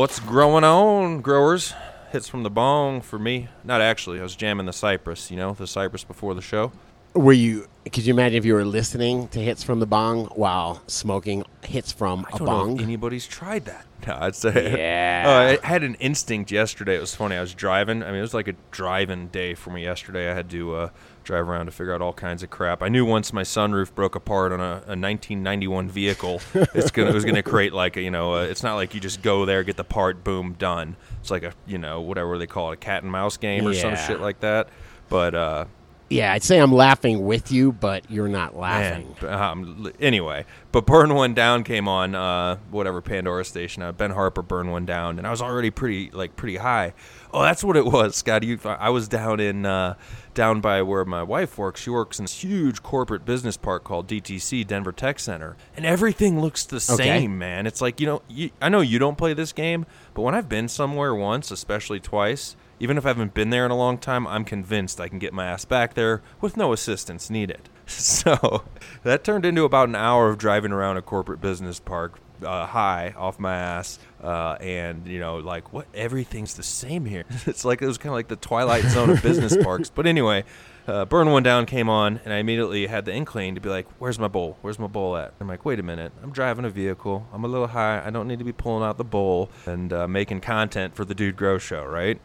What's growing on, growers? Hits from the bong for me. Not actually. I was jamming the cypress, you know, the cypress before the show. Were you? Could you imagine if you were listening to hits from the bong while smoking hits from I a don't know bong? if anybody's tried that. No, I'd say. Yeah. Oh, I had an instinct yesterday. It was funny. I was driving. I mean, it was like a driving day for me yesterday. I had to uh, drive around to figure out all kinds of crap. I knew once my sunroof broke apart on a, a 1991 vehicle, it's gonna it was gonna create like a, you know, uh, it's not like you just go there, get the part, boom, done. It's like a you know whatever they call it, a cat and mouse game or some shit like that. But uh, yeah, I'd say I'm laughing with you, but you're not laughing. b- um, anyway, but Burn One Down came on uh, whatever Pandora station. Uh, ben Harper Burn One Down, and I was already pretty like pretty high. Oh, that's what it was, Scott. You, I was down in uh, down by where my wife works. She works in this huge corporate business park called DTC Denver Tech Center, and everything looks the Okay. same, man. It's like you know, you, I know you don't play this game, but when I've been somewhere once, especially twice. Even if I haven't been there in a long time, I'm convinced I can get my ass back there with no assistance needed. So that turned into about an hour of driving around a corporate business park, uh, high off my ass, uh, and you know, like what everything's the same here. it's like it was kind of like the twilight zone of business parks. But anyway, uh, Burn One Down came on, and I immediately had the inkling to be like, "Where's my bowl? Where's my bowl at?" I'm like, "Wait a minute, I'm driving a vehicle. I'm a little high. I don't need to be pulling out the bowl and uh, making content for the Dude Grow show, right?"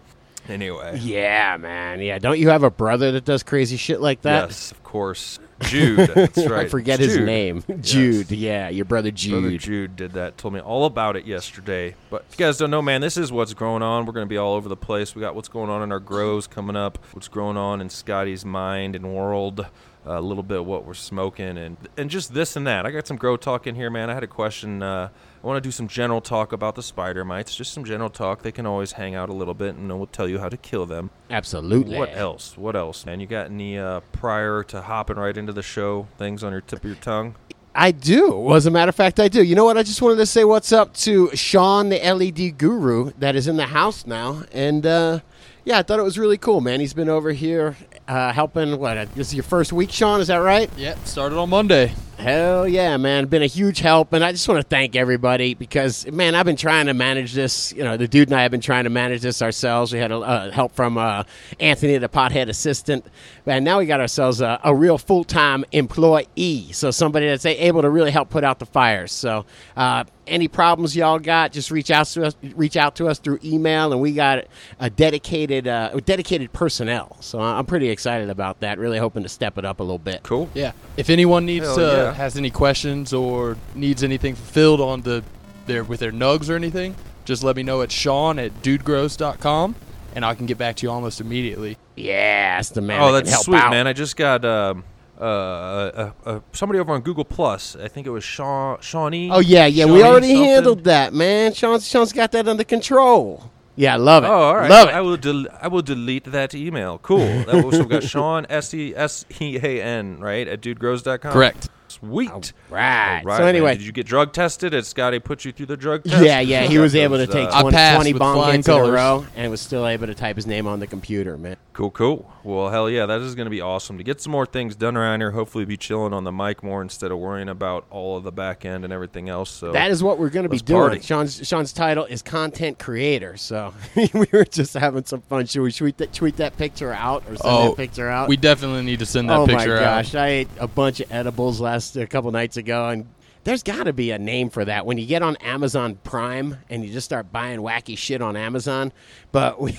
Anyway, Yeah, man. Yeah, don't you have a brother that does crazy shit like that? yes, of course, Jude. That's right. I forget It's his Jude. name. Yes. Jude. Yeah, your brother Jude. Brother Jude did that. Told me all about it yesterday. But if you guys don't know, man, this is what's going on. We're going to be all over the place. We got what's going on in our grows coming up. What's going on in Scotty's mind and world. A little bit what we're smoking and and just this and that. I got some grow talk in here, man. I had a question. Uh, I want to do some general talk about the spider mites. Just some general talk. They can always hang out a little bit, and we'll tell you how to kill them. Absolutely. What else? What else, man? You got any uh, prior to hopping right into the show things on your tip of your tongue? I do. Well, as a matter of fact, I do. You know what? I just wanted to say what's up to Sean, the LED guru, that is in the house now. And uh, yeah, I thought it was really cool, man. He's been over here uh, helping. What? This is your first week, Sean? Is that right? Yep, started on Monday. Hell yeah, man. Been a huge help. And I just want to thank everybody because, man, I've been trying to manage this. You know, the dude and I have been trying to manage this ourselves. We had a, uh, help from uh, Anthony, the pothead assistant. And now we got ourselves a, a real full time employee. So somebody that's able to really help put out the fires. So, uh, any problems y'all got, just reach out to us. Reach out to us through email, and we got a dedicated, uh, dedicated personnel. So I'm pretty excited about that. Really hoping to step it up a little bit. Cool. Yeah. If anyone needs Hell to yeah. Has any questions or needs anything fulfilled on the their with their nugs or anything, just let me know at Sean at dudegrows.com and I can get back to you almost immediately. Yeah, that's the man. Oh, that can that's help sweet, out. man. I just got um, uh, uh, uh, somebody over on Google Plus. I think it was Sean Shawnee. Oh yeah, yeah. We already something. handled that, man. Sean, Sean's got that under control. Yeah, I love it. Oh, all right. Love it. I will. Del- I will delete that email. Cool. That was, so we got Sean S E S E A N right at dudegrows.com. Correct. Sweet. right. All right, so man. anyway, did you get drug tested? Did Scotty put you through the drug test? yeah, yeah. He was able to take uh, I 20, passed 20 with bong flying hits in a row and was still able to type his name on the computer, man. Cool, cool. Well, hell yeah, that is going to be awesome to get some more things done around here. Hopefully, be chilling on the mic more instead of worrying about all of the back end and everything else. So That is what we're going to be doing. party. Sean's Sean's title is content creator. So we were just having some fun. Should we tweet that, tweet that picture out or send Oh, that picture out? We definitely need to send that oh picture out. Oh my out. gosh, I ate a bunch of edibles last a couple nights ago and There's got to be a name for that when you get on Amazon Prime and you just start buying wacky shit on Amazon. But we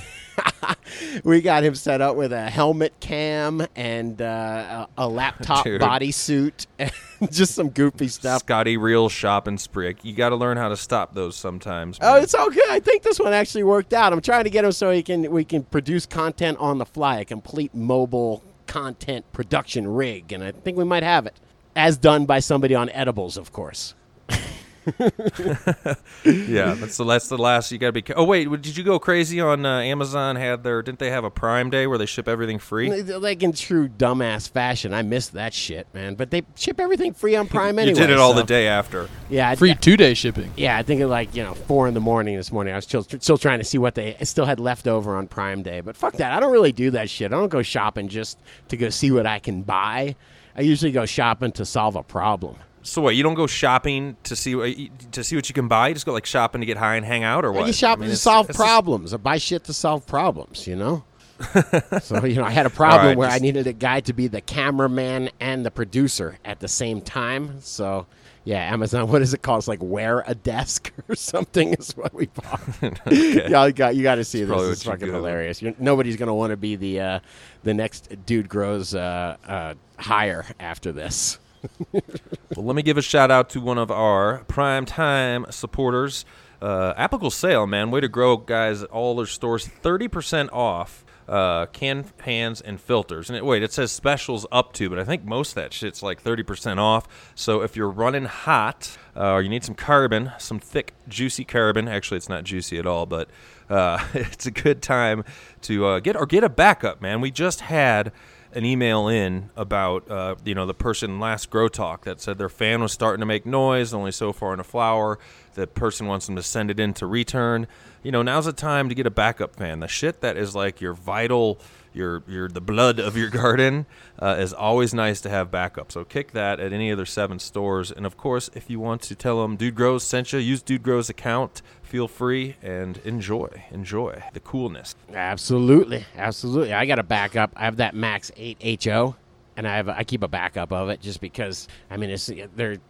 we got him set up with a helmet cam and uh, a, a laptop bodysuit and just some goofy stuff. Scotty real shopping spree. You got to learn how to stop those sometimes. Oh, it's all good. I think this one actually worked out. I'm trying to get him so he can we can produce content on the fly, a complete mobile content production rig, and I think we might have it, as done by somebody on edibles, of course. yeah, that's the that's the last. You got to be. ca- Oh wait, did you go crazy on uh, Amazon? Had their didn't they have a Prime Day where they ship everything free? Like in true dumbass fashion, I missed that shit, man. But they ship everything free on Prime you did it all so- the day after. Yeah, I- Free two day shipping. Yeah, I think at like you know four in the morning this morning. I was still still trying to see what they still had left over on Prime Day. But fuck that, I don't really do that shit. I don't go shopping just to go see what I can buy. I usually go shopping to solve a problem. So what? You don't go shopping to see what to see what you can buy. You just go like shopping to get high and hang out, or what? You shop I mean, to solve it's just- problems. I buy shit to solve problems. You know. so you know, I had a problem right, where I needed a guy to be the cameraman and the producer at the same time. So yeah, Amazon. What does it called? It's like wear a desk or something is what we bought. yeah, you got you got to see this. It's fucking hilarious. You're, nobody's gonna want to be the uh, the next dude grows uh, uh, higher after this. Well, let me give a shout out to one of our prime time supporters. Uh, Apical Sale, man, way to grow, guys! All their stores, thirty percent off. Uh, can pans and filters. And it, wait, it says specials up to, but I think most of that shit's like 30% off. So if you're running hot uh, or you need some carbon, some thick, juicy carbon, actually, it's not juicy at all, but uh, it's a good time to uh, get or get a backup, man. We just had an email in about uh, you know the person last grow talk that said their fan was starting to make noise only so far in a flower the person wants them to send it in to return you know now's the time to get a backup fan the shit that is like your vital your your the blood of your garden uh, is always nice to have backup so kick that at any of their seven stores and of course if you want to tell them dude grows sent you use dude grows account feel free and enjoy enjoy the coolness Absolutely, absolutely. I got a backup. I have that Max 8 HO, and I have I keep a backup of it just because. I mean, it's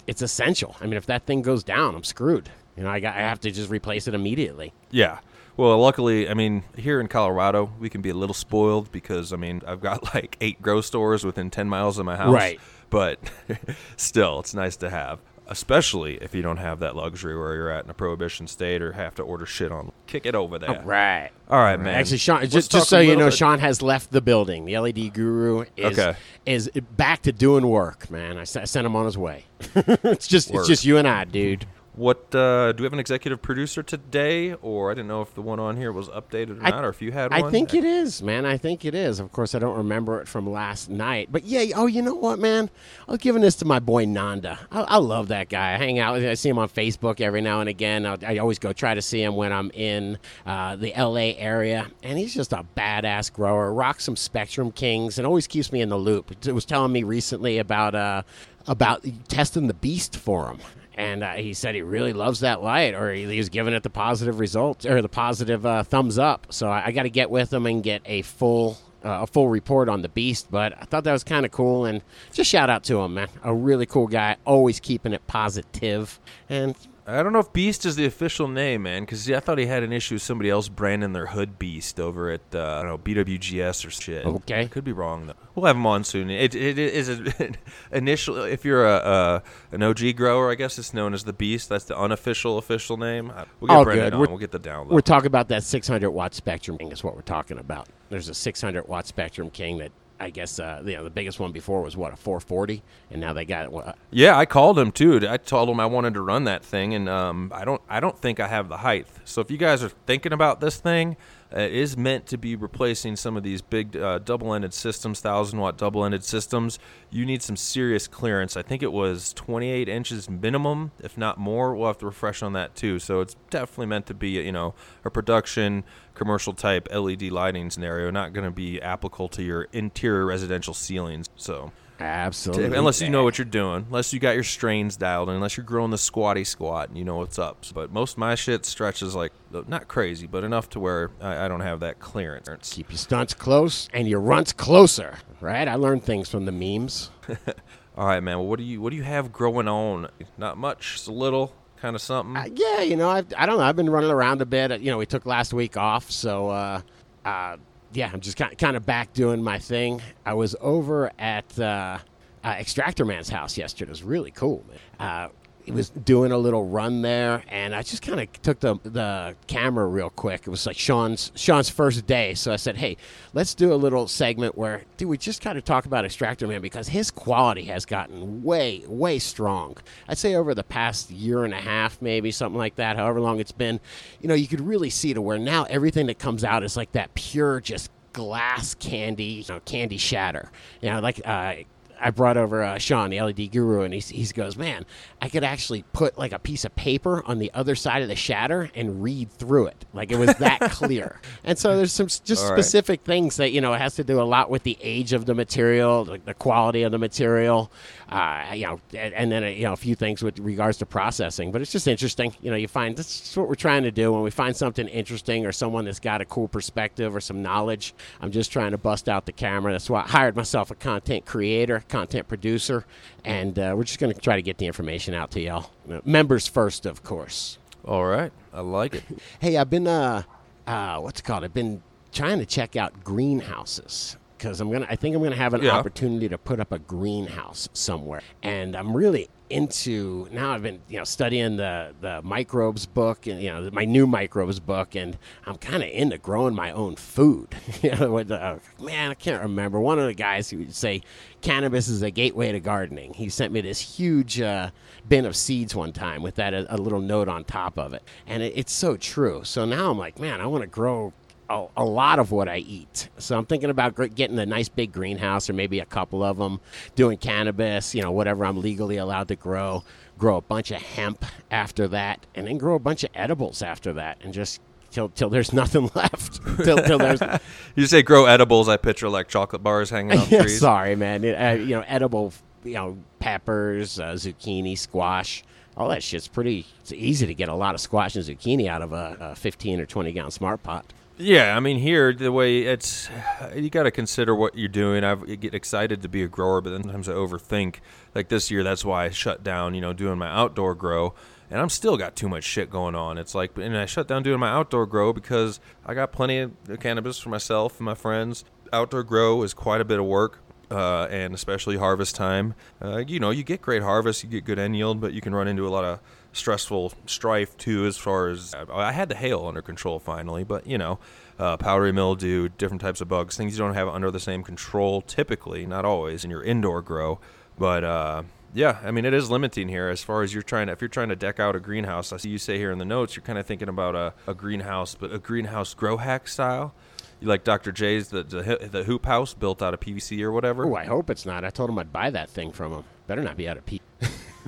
it's essential. I mean, if that thing goes down, I'm screwed. You know, I got I have to just replace it immediately. Yeah. Well, luckily, I mean, here in Colorado, we can be a little spoiled because, I mean, I've got like eight grow stores within 10 miles of my house. Right. But still, it's nice to have, especially if you don't have that luxury where you're at in a prohibition state or have to order shit on. Kick it over there. Right. All right, man. Actually, Sean, Let's just, just so you know, bit- Sean has left the building. The LED guru is Okay. is back to doing work, man. I, s- I sent him on his way. it's just Word. it's just you and I, dude. What uh, do we have an executive producer today, or I didn't know if the one on here was updated or I- not, or if you had I one? I think it is, man. I think it is. Of course, I don't remember it from last night. But yeah, oh, you know what, man? I'm giving this to my boy Nanda. I, I love that guy. I hang out with him. I see him on Facebook every now and again. I, I always go try to see him when I'm in uh, the LA area. And he's just a badass grower. Rocks some Spectrum Kings and always keeps me in the loop. It was telling me recently about uh, about testing the Beast for him and uh, he said he really loves that light, or he, he was giving it the positive results or the positive uh, thumbs up. So I, I got to get with him and get a full uh, a full report on the beast. But I thought that was kind of cool, and just shout out to him, man. A really cool guy, always keeping it positive, and I don't know if Beast is the official name, man, because I thought he had an issue with somebody else branding their hood Beast over at uh, I don't know BWGS or shit. Okay. could be wrong though. We'll have him on soon. It it is a, initial. If you're a, a an OG grower, I guess it's known as the Beast. That's the unofficial official name. Uh, We'll get All Brendan good. on. We're- We'll get the download. we're talking about that 600 watt Spectrum King. Is what we're talking about. There's a 600 watt Spectrum King that. I guess uh, you know the biggest one before was what a 440, and now they got what, Yeah, I called him too. I told him I wanted to run that thing, and um, I don't. I don't think I have the height. So if you guys are thinking about this thing, uh, it is meant to be replacing some of these big uh, double-ended systems, thousand watt double-ended systems. You need some serious clearance. I think it was 28 inches minimum, if not more. We'll have to refresh on that too. So it's definitely meant to be, you know, a production commercial type LED lighting scenario, not going to be applicable to your interior residential ceilings. So. Absolutely Unless you know what you're doing, unless you got your strains dialed in, unless you're growing the squatty squat and you know what's up. But most of my shit stretches like not crazy, but enough to where I, I don't have that clearance. keep your stunts close and your runts closer. Right? I learned things from the memes. All right, man. Well, what do you what do you have growing on? Not much. Just a little, kind of something. Uh, yeah, you know, I've, I don't know. I've been running around a bit. You know, we took last week off, so uh, uh, yeah, I'm just kind of back doing my thing. I was over at uh, uh, Extractor Man's house yesterday. It was really cool, man. He was doing a little run there, and I just kind of took the the camera real quick. It was like Sean's Sean's first day, so I said, "Hey, let's do a little segment where, dude, we just kind of talk about Extractor Man because his quality has gotten way way strong. I'd say over the past year and a half, maybe something like that. However long it's been, you know, you could really see to where now everything that comes out is like that pure just glass candy, you know, candy shatter. You know, like uh, I brought over uh, Sean, the LED guru, and he, he goes, Man, I could actually put like a piece of paper on the other side of the shatter and read through it. Like it was that clear. And so there's some just All right. specific things that, you know, it has to do a lot with the age of the material, the, the quality of the material, uh, you know, and, and then, uh, you know, a few things with regards to processing. But it's just interesting. You know, you find this is what we're trying to do when we find something interesting or someone that's got a cool perspective or some knowledge. I'm just trying to bust out the camera. That's why I hired myself a content creator, content producer, and uh, we're just going to try to get the information out to y'all. Members first, of course. All right, I like it. Hey, I've been uh, uh, what's it called? I've been trying to check out greenhouses because I'm gonna. I think I'm gonna have an Yeah. opportunity to put up a greenhouse somewhere, and I'm really into now. I've been you know studying the the microbes book and you know my new microbes book, and I'm kind of into growing my own food. you know, with, uh, man, I can't remember one of the guys who would say cannabis is a gateway to gardening. He sent me this huge uh, bin of seeds one time with that a, a little note on top of it, and it, it's so true. So now I'm like, man, I want to grow a, a lot of what I eat. So I'm thinking about getting a nice big greenhouse or maybe a couple of them, doing cannabis, you know, whatever I'm legally allowed to grow, grow a bunch of hemp after that, and then grow a bunch of edibles after that, and just till till there's nothing left. till, till there's You say grow edibles. I picture like chocolate bars hanging on trees. sorry, man. It- uh, you know, edible, you know, peppers, uh, zucchini, squash. All that shit's pretty. It's easy to get a lot of squash and zucchini out of a, a 15 or 20 gallon smart pot. Yeah, I mean here the way it's you got to consider what you're doing. I get excited to be a grower, but sometimes I overthink. Like this year, that's why I shut down. You know, doing my outdoor grow, and I'm still got too much shit going on. It's like, and I shut down doing my outdoor grow because I got plenty of cannabis for myself and my friends. Outdoor grow is quite a bit of work. Uh, and especially harvest time, uh, you know, you get great harvest, you get good end yield, but you can run into a lot of stressful strife too as far as I had the hail under control finally, but you know, uh, powdery mildew, different types of bugs, things you don't have under the same control typically, not always in your indoor grow. But uh, yeah, I mean it is limiting here as far as you're trying to if you're trying to deck out a greenhouse. I see you say here in the notes you're kind of thinking about a, a greenhouse, but a greenhouse grow hack style. Like Dr. J's the, the the hoop house built out of PVC or whatever. Oh, I hope it's not. I told him I'd buy that thing from him. Better not be out of P.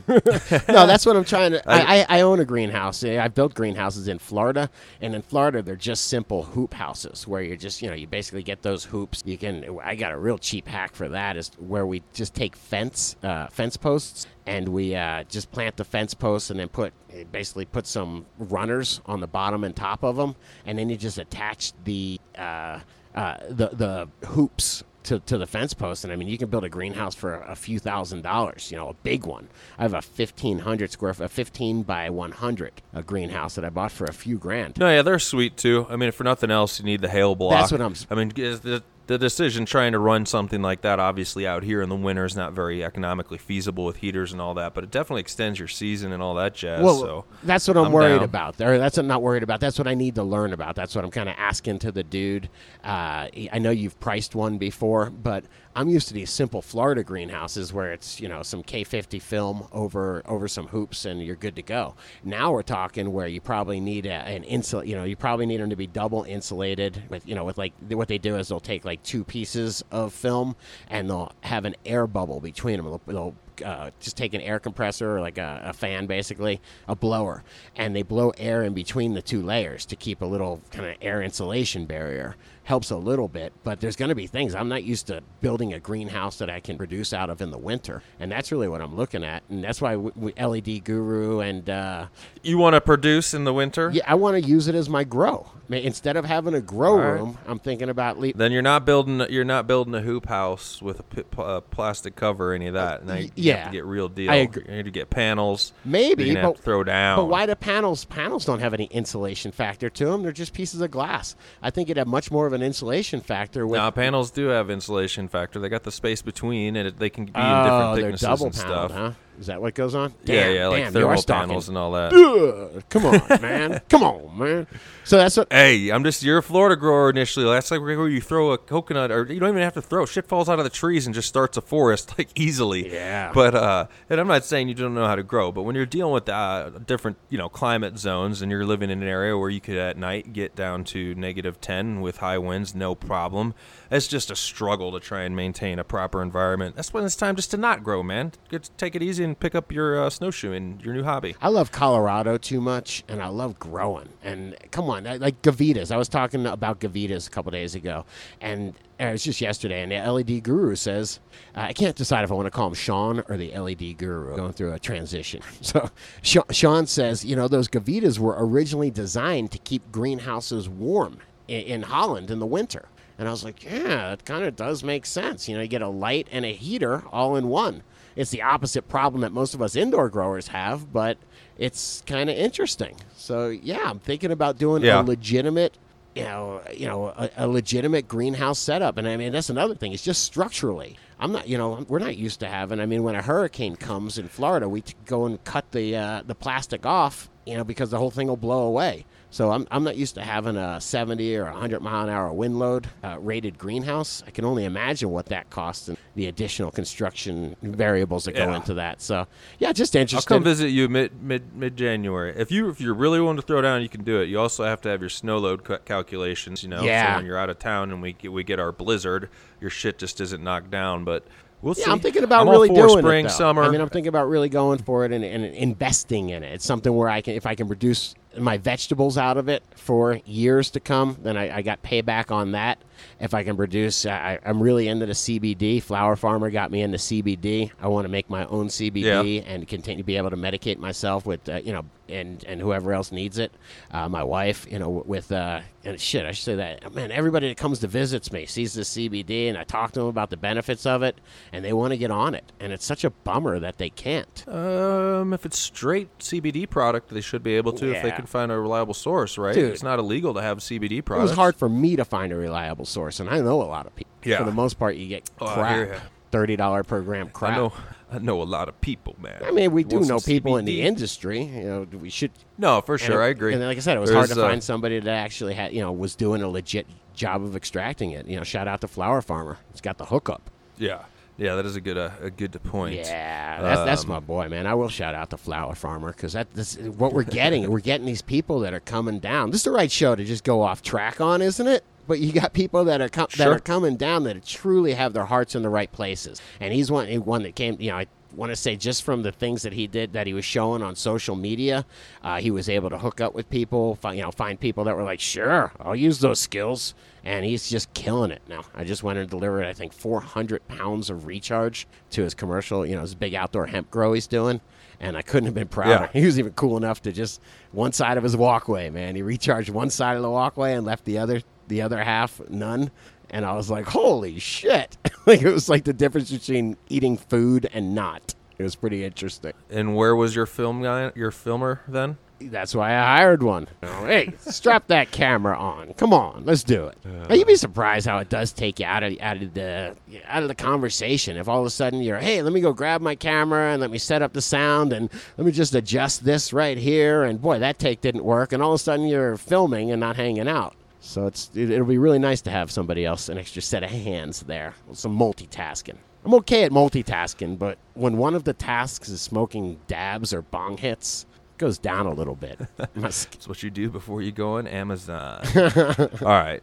no, that's what I'm trying to. I, I, I own a greenhouse. I've built greenhouses in Florida, and in Florida they're just simple hoop houses where you're just you know you basically get those hoops. You can. I got a real cheap hack for that. Is where we just take fence uh, fence posts and we uh, just plant the fence posts and then put basically put some runners on the bottom and top of them, and then you just attach the uh, uh, the the hoops to, to the fence post, and I mean, you can build a greenhouse for a, few thousand dollars. You know, a big one. I have a fifteen hundred square, foot, a fifteen by one hundred, a greenhouse that I bought for a few grand. No, yeah, they're sweet too. I mean, if for nothing else, you need the hail block. That's what I'm I mean, is the decision trying to run something like that, obviously out here in the winter, is not very economically feasible with heaters and all that. But it definitely extends your season and all that jazz. Well, so that's what I'm, I'm worried down. about. Or that's what I'm not worried about. That's what I need to learn about. That's what I'm kind of asking to the dude. Uh, I know you've priced one before, but I'm used to these simple Florida greenhouses where it's you know some K50 film over over some hoops and you're good to go. Now we're talking where you probably need a, an insul. You know, you probably need them to be double insulated with you know with like what they do is they'll take like two pieces of film and they'll have an air bubble between them. They'll, they'll uh, just take an air compressor or like a, a fan, basically a blower, and they blow air in between the two layers to keep a little kind of air insulation barrier. Helps a little bit, but there's going to be things I'm not used to building a greenhouse that I can produce out of in the winter, and that's really what I'm looking at, and that's why we, LED Guru and uh, You want to produce in the winter? yeah, I want to use it as my grow. I mean, Instead of having a grow right. room, I'm thinking about le- Then you're not building you're not building a hoop house with a p- uh, plastic cover or any of that. Now you, you yeah. have to get real deal. I agree. You need to get panels. Maybe, you're gonna have but- throw down. But why do panels? Panels don't have any insulation factor to them. They're just pieces of glass. I think it'd have much more of an insulation factor with. Now panels do have insulation factor. They got the space between, and it, they can be in oh, different they're thicknesses double and paneled, stuff. huh? Is that what goes on? Yeah, Damn, yeah, like damn, thermal panels and all that. Ugh, come on, man. Come on, man. So that's what. Hey, I'm just you're a Florida grower initially. That's like where you throw a coconut, or you don't even have to throw. Shit falls out of the trees and just starts a forest like easily. Yeah. But uh, and I'm not saying you don't know how to grow, but when you're dealing with uh, different you know climate zones and you're living in an area where you could at night get down to negative ten with high winds, no problem. It's just a struggle to try and maintain a proper environment. That's when it's time just to not grow, man. Get take it easy and pick up your uh, snowshoeing, your new hobby. I love Colorado too much, and I love growing. And come on, I- like Gavitas. I was talking about Gavitas a couple days ago, and uh, it was just yesterday. And the LED Guru says, uh, I can't decide if I want to call him Sean or the LED Guru. Going through a transition. So Sean says, you know, those Gavitas were originally designed to keep greenhouses warm in, in Holland in the winter. And I was like, yeah, that kind of does make sense. You know, you get a light and a heater all in one. It's the opposite problem that most of us indoor growers have, but it's kind of interesting. So yeah, I'm thinking about doing Yeah. a legitimate, you know, you know, a, a legitimate greenhouse setup. And I mean, that's another thing. It's just structurally. I'm not, you know, we're not used to having. I mean, when a hurricane comes in Florida, we t- go and cut the uh, the plastic off, you know, because the whole thing will blow away. So I'm, I'm not used to having a 70 or 100 mile an hour wind load uh, rated greenhouse. I can only imagine what that costs and the additional construction variables that go Yeah. into that. So yeah, just interesting. I'll come visit you mid mid mid January. If you if you're really willing to throw down, you can do it. You also have to have your snow load ca- calculations. You know, Yeah. so when you're out of town and we get, we get our blizzard, your shit just isn't knocked down. But we'll see. I'm thinking about I'm all really for doing spring, it. though. summer. I mean, I'm thinking about really going for it and, and investing in it. It's something where I can, if I can produce my vegetables out of it for years to come, then I, I got payback on that. If I can produce, I, I'm really into the CBD. Flower Farmer got me into CBD. I want to make my own CBD and continue to be able to medicate myself with, uh, you know, and and whoever else needs it. Uh, my wife, you know, with uh, and shit, I should say that. Man, everybody that comes to visits me sees the CBD, and I talk to them about the benefits of it, and they want to get on it, and it's such a bummer that they can't. Um, if it's straight CBD product, they should be able to if they can find a reliable source, right? Dude. It's not illegal to have CBD product. It was hard for me to find a reliable source, and I know a lot of people. Yeah. For the most part, you get Oh, crap, ya. thirty dollar per gram crap. I know. I know a lot of people, man. I mean, we do know people in the industry. You know, we should. No, for sure, it- I agree. And like I said, it was There's, hard to uh, find somebody that actually had, you know, was doing a legit job of extracting it. You know, shout out to Flower Farmer. It's got the hookup. Yeah, yeah, that is a good uh, a good point. Yeah, that's that's Um, my boy, man. I will shout out to Flower Farmer because that this, what we're getting. we're getting these people that are coming down. This is the right show to just go off track on, isn't it? But you got people that are com- that are coming down that truly have their hearts in the right places. And he's one one that came. You know, I want to say just from the things that he did that he was showing on social media, uh, he was able to hook up with people. Find, you know, find people that were like, sure, I'll use those skills. And he's just killing it now. I just went and delivered, I think, 400 pounds of recharge to his commercial, you know, his big outdoor hemp grow he's doing. And I couldn't have been prouder. Yeah. He was even cool enough to just one side of his walkway, man. He recharged one side of the walkway and left the other the other half none. And I was like, holy shit. like it was like the difference between eating food and not. It was pretty interesting. And where was your film guy, your filmer then? That's why I hired one. Oh, hey, strap that camera on. Come on, let's do it. Now, you'd be surprised how it does take you out of out of the out of the conversation. If all of a sudden you're, hey, let me go grab my camera and let me set up the sound and let me just adjust this right here. And boy, that take didn't work. And all of a sudden you're filming and not hanging out. So it's it, it'll be really nice to have somebody else, an extra set of hands there, some multitasking. I'm okay at multitasking, but when one of the tasks is smoking dabs or bong hits, it goes down a little bit. That's what you do before you go on Amazon. All right.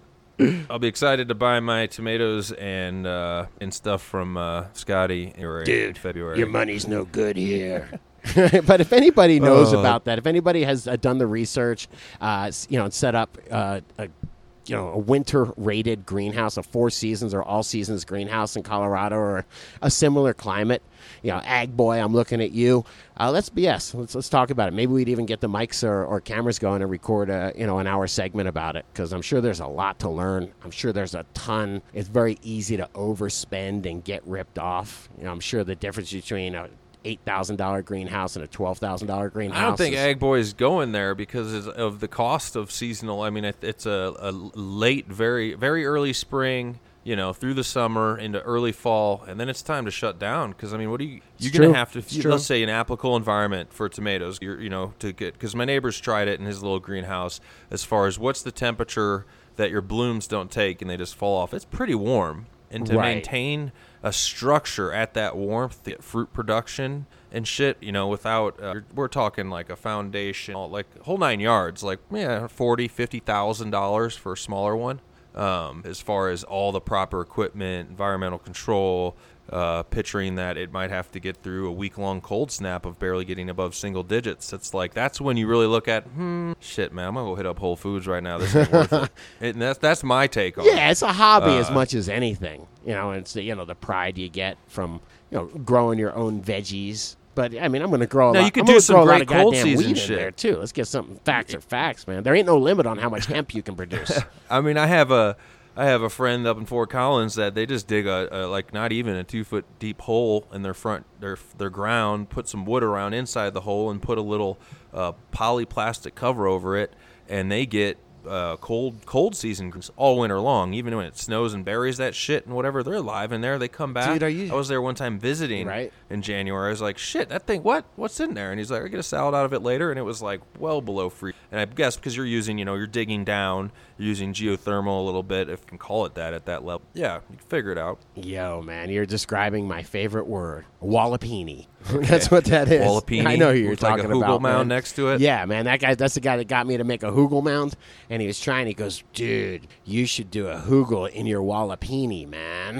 I'll be excited to buy my tomatoes and uh, and stuff from uh, Scotty or Dude, February. Your money's no good here. but if anybody knows Uh. about that, if anybody has uh, done the research, uh, you know, and set up uh, a you know a winter rated greenhouse, a four seasons or all seasons greenhouse in Colorado or a similar climate, you know, ag boy, I'm looking at you. Uh, let's yes, let's let's talk about it. Maybe we'd even get the mics or, or cameras going and record a you know an hour segment about it because I'm sure there's a lot to learn. I'm sure there's a ton. It's very easy to overspend and get ripped off. You know, I'm sure the difference between a eight thousand dollar greenhouse and a twelve thousand dollar greenhouse. I don't think Ag Boy is going there because of the cost of seasonal. I mean, it's a, a late, very, very early spring. You know, through the summer into early fall, and then it's time to shut down. Because I mean, what do you? You're It's gonna true. have to. You, let's say an applicable environment for tomatoes. You're, you know, to get because my neighbor's tried it in his little greenhouse. As far as what's the temperature that your blooms don't take and they just fall off, it's pretty warm. And to Right. maintain a structure at that warmth, fruit production and shit, you know, without uh, we're talking like a foundation, like whole nine yards, like yeah, forty, fifty thousand dollars for a smaller one. Um, as far as all the proper equipment, environmental control, uh, picturing that it might have to get through a week long cold snap of barely getting above single digits. It's like that's when you really look at, hmm, shit, man, I'm gonna go hit up Whole Foods right now. This ain't worth it. And that's that's my take on it. Yeah, it's a hobby as Uh, much as anything. You know, it's the, you know the pride you get from you know growing your own veggies. But I mean, I'm going to grow. Lot, you can I'm do some grow a lot great cold season shit. in there too. Let's get something. Facts are facts, man. There ain't no limit on how much hemp you can produce. I mean, I have a I have a friend up in Fort Collins that they just dig a, a like not even a two foot deep hole in their front their their ground, put some wood around inside the hole, and put a little uh, polyplastic cover over it, and they get. Uh, cold cold season all winter long even when it snows and buries that shit and whatever they're alive in there they come back Dude, are you- i was there one time visiting Right. in january i was like shit that thing what what's in there and he's like i get a salad out of it later and it was like well below free and i guess because you're using you know you're digging down you're using geothermal a little bit if you can call it that at that level yeah you can figure it out Yo, man, you're describing my favorite word, walipini. That's what that is. Walipini I know who you're with, like, a talking about. mound man. next to it? Yeah, man, that guy. That's the guy that got me to make a hugel mound, and he was trying. He goes, "Dude, you should do a hugel in your walipini, man."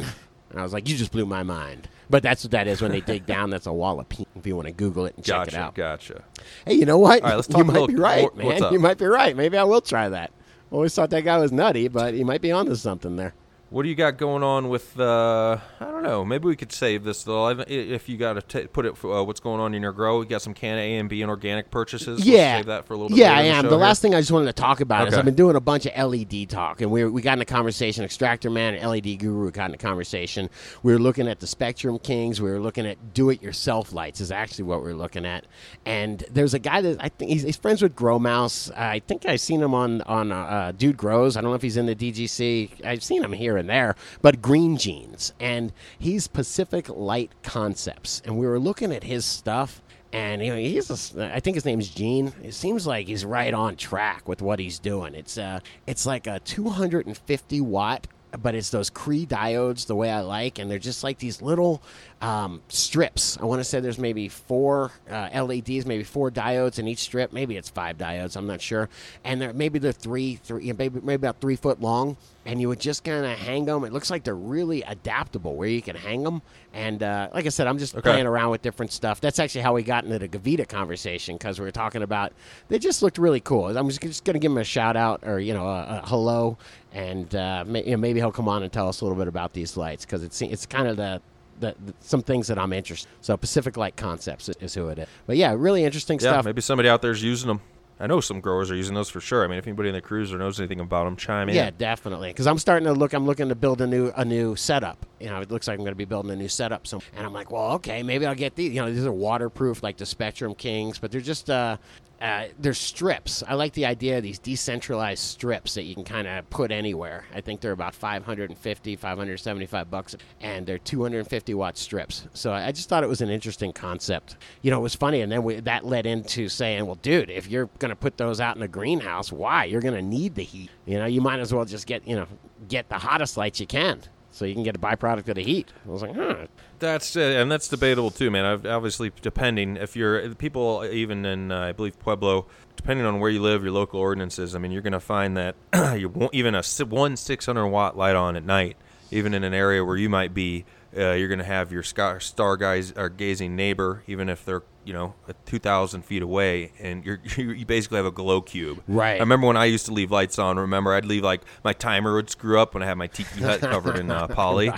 And I was like, "You just blew my mind." But that's what that is when they dig down. That's a walipini. If you want to Google it and check it out. gotcha Hey, you know what? All right, let's you talk a might little- be right, man. You might be right. Maybe I will try that. Always thought that guy was nutty, but he might be onto something there. What do you got going on with? Uh, I don't know. Maybe we could save this though. If you got to put it, for, uh, what's going on in your grow? You got some can A and B and organic purchases. Yeah, save that for a little bit. Yeah, I am. show The last thing I just wanted to talk about is I've been doing a bunch of LED talk, and we we got in a conversation. Extractor Man and LED Guru got in a conversation. We were looking at the Spectrum Kings. We were looking at do-it-yourself lights. Is actually what we are looking at. And there's a guy that I think he's, he's friends with Grow Mouse. I think I've seen him on on uh, Dude Grows. I don't know if he's in the DGC. I've seen him here and there, but Green Jeans, and he's Pacific Light Concepts. And we were looking at his stuff. And you know, he's a, I think his name's Gene. It seems like he's right on track with what he's doing. It's uh it's like a 250 watt but it's those Cree diodes the way I like, and they're just like these little um, strips. I want to say there's maybe four uh, LEDs, maybe four diodes in each strip. Maybe it's five diodes. I'm not sure. And they're maybe they're three, three, maybe maybe about three foot long. And you would just kind of hang them. It looks like they're really adaptable, where you can hang them. And uh, like I said, I'm just Okay. playing around with different stuff. That's actually how we got into the Gavita conversation because we were talking about they just looked really cool. I'm just, just going to give him a shout out or you know a, a hello, and uh, may, you know, maybe he'll come on and tell us a little bit about these lights because it's it's kind of the. The, the, some things that I'm interested. So Pacific Light Concepts is who it is. But yeah, really interesting Yeah, stuff. maybe somebody out there's using them. I know some growers are using those for sure. I mean, if anybody in the cruiser knows anything about them, chime in. Yeah, definitely. Because I'm starting to look. I'm looking to build a new a new setup. You know, it looks like I'm going to be building a new setup. So, and I'm like, well, okay, maybe I'll get these. You know, these are waterproof, like the Spectrum Kings, but they're just uh, uh, they're strips. I like the idea of these decentralized strips that you can kind of put anywhere. I think they're about 550, 575 bucks, and they're 250 watt strips. So I I just thought it was an interesting concept. You know, it was funny, and then we, that led into saying, well, dude, if you're going to put those out in a greenhouse, why? You're going to need the heat. You know, you might as well just get you know get the hottest lights you can. So you can get a byproduct of the heat. I was like, huh. That's uh, and that's debatable too, man. I've, obviously, depending if you're people even in uh, I believe Pueblo, depending on where you live, your local ordinances. I mean, you're going to find that you won't even a one 600 watt light on at night, even in an area where you might be. Uh, you're going to have your star, star guys or gazing neighbor, even if they're you know 2,000 feet away, and you're you basically have a glow cube. Right. I remember when I used to leave lights on. Remember, I'd leave like my timer would screw up when I had my tiki hut covered in uh, poly,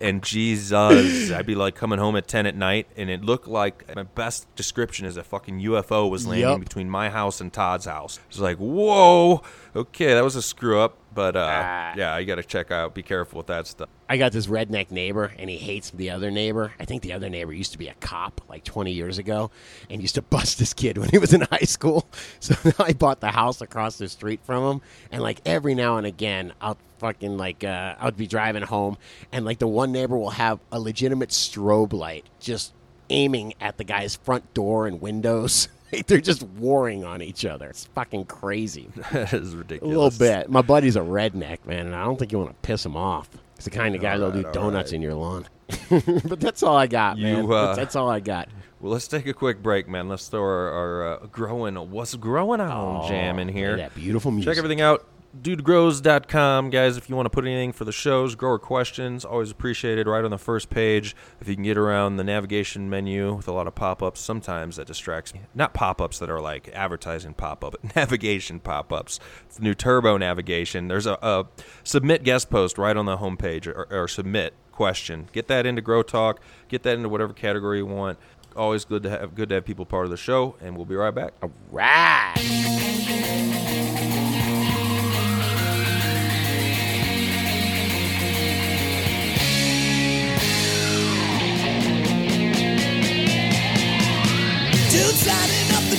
and Jesus, I'd be like coming home at 10 at night, and it looked like my best description is a fucking UFO was landing Yup. between my house and Todd's house. It's like, whoa, okay, that was a screw up, but uh, Ah. yeah, you got to check out. Be careful with that stuff. I got this redneck neighbor, and he hates the other neighbor. I think the other neighbor used to be a cop like 20 years ago, and used to bust this kid when he was in high school. So I bought the house across the street from him, and like every now and again, I'll fucking like uh, I'll be driving home, and like the one neighbor will have a legitimate strobe light just aiming at the guy's front door and windows. They're just warring on each other. It's fucking crazy. that is ridiculous. A little bit. My buddy's a redneck, man, and I don't think you want to piss him off. He's the kind of guy that'll do donuts alright. in your lawn. but that's all I got, You, man. uh, that's, that's all I got. Well, let's take a quick break, man. Let's throw our, our uh, growing what's growing on jam in Oh, here. That beautiful music. Check everything out. Dudegrows.com, guys. If you want to put anything for the shows, grower questions, always appreciated. Right on the first page. If you can get around the navigation menu with a lot of pop ups, sometimes that distracts me. Not pop ups that are like advertising pop up, but navigation pop ups. It's the new turbo navigation. There's a, a submit guest post right on the homepage or, or submit question. Get that into Grow Talk. Get that into whatever category you want. Always good to have good to have people part of the show, and we'll be right back. Right.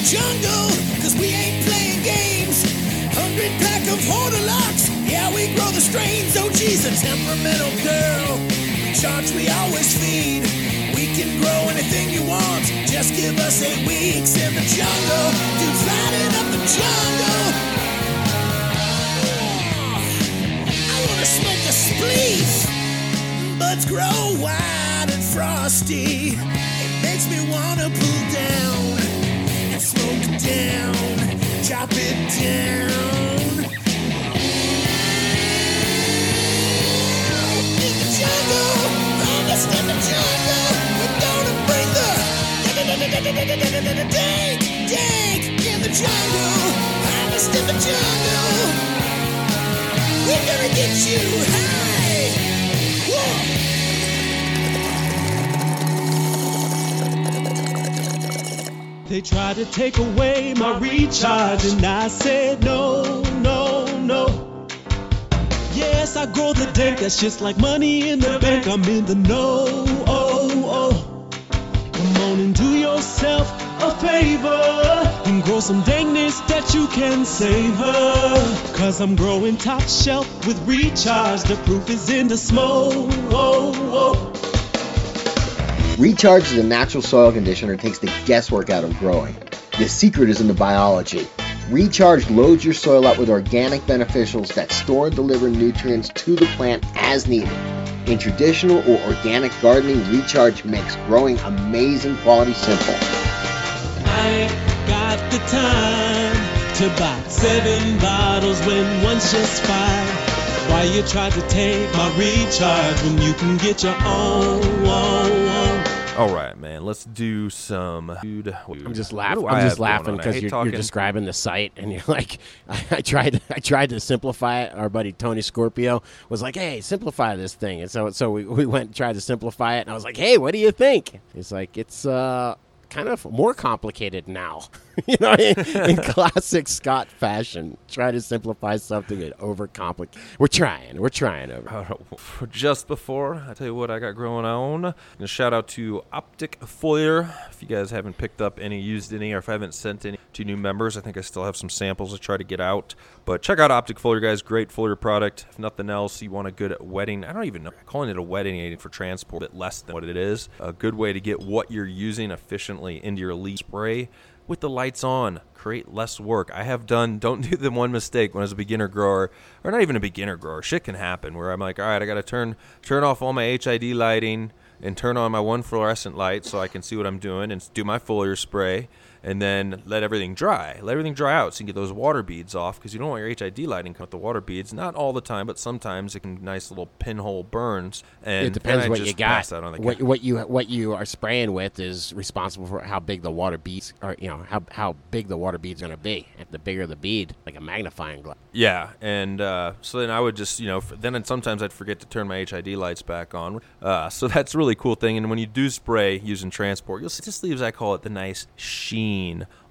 Jungle, cause we ain't playing games. Hundred pack of Hortolocks, yeah, we grow the strains. Oh, geez, a temperamental girl. We charge, we always feed. We can grow anything you want, just give us eight weeks in the jungle. Dudes lighting up the jungle. I wanna smoke a spleef. Buds grow wide and frosty. It makes me wanna pull down smoke down, chop it down. In the jungle, harvest in the jungle. We're gonna bring the dank, dank in the jungle. Harvest in the jungle. We're gonna get you high. Whoa. They tried to take away my recharge, and I said no, no, no. Yes, I grow the dank, that's just like money in the bank. I'm in the know, oh, oh. Come on and do yourself a favor and grow some dankness that you can savor. Cause I'm growing top shelf with recharge. The proof is in the smoke, oh, oh. Recharge is a natural soil conditioner that takes the guesswork out of growing. The secret is in the biology. Recharge loads your soil up with organic beneficials that store and deliver nutrients to the plant as needed. In traditional or organic gardening, Recharge makes growing amazing quality simple. I got the time to buy seven bottles when one's just fine. Why you try to take my recharge when you can get your own? All right, man. Let's do some. Dude, I'm just laughing. I'm just laughing because you're, you're describing the site, and you're like, I, I tried. I tried to simplify it. Our buddy Tony Scorpio was like, "Hey, simplify this thing," and so so we, we went and tried to simplify it, and I was like, "Hey, what do you think?" It's like it's uh kind of more complicated now. you know, in, in classic Scott fashion, try to simplify something and overcomplicate. We're trying. We're trying over. Uh, Just before, I tell you what I got growing on. And shout out to Optic Foliar. If you guys haven't picked up any, used any, or if I haven't sent any to new members, I think I still have some samples to try to get out. But check out Optic Foliar, guys. Great foliar product. If nothing else, you want a good wetting. I don't even know. I'm Calling it a wetting aid for transport, a bit less than what it is. A good way to get what you're using efficiently into your leaf spray with the lights on create less work. I have done don't do the one mistake when i was a beginner grower or not even a beginner grower shit can happen where i'm like all right i gotta turn turn off all my hid lighting and turn on my one fluorescent light so i can see what i'm doing and do my foliar spray and then let everything dry. Let everything dry out so you can get those water beads off because you don't want your HID lighting with the water beads. Not all the time, but sometimes it can nice little pinhole burns. And it depends I what you got. pass on the What, what you what you are spraying with is responsible for how big the water beads are. You know how how big the water bead's going to be. If the bigger the bead, like a magnifying glass. Yeah, and uh, so then I would just, you know, then sometimes I'd forget to turn my HID lights back on. Uh, so that's a really cool thing. And when you do spray using transport, you'll see this leaves, I call it the nice sheen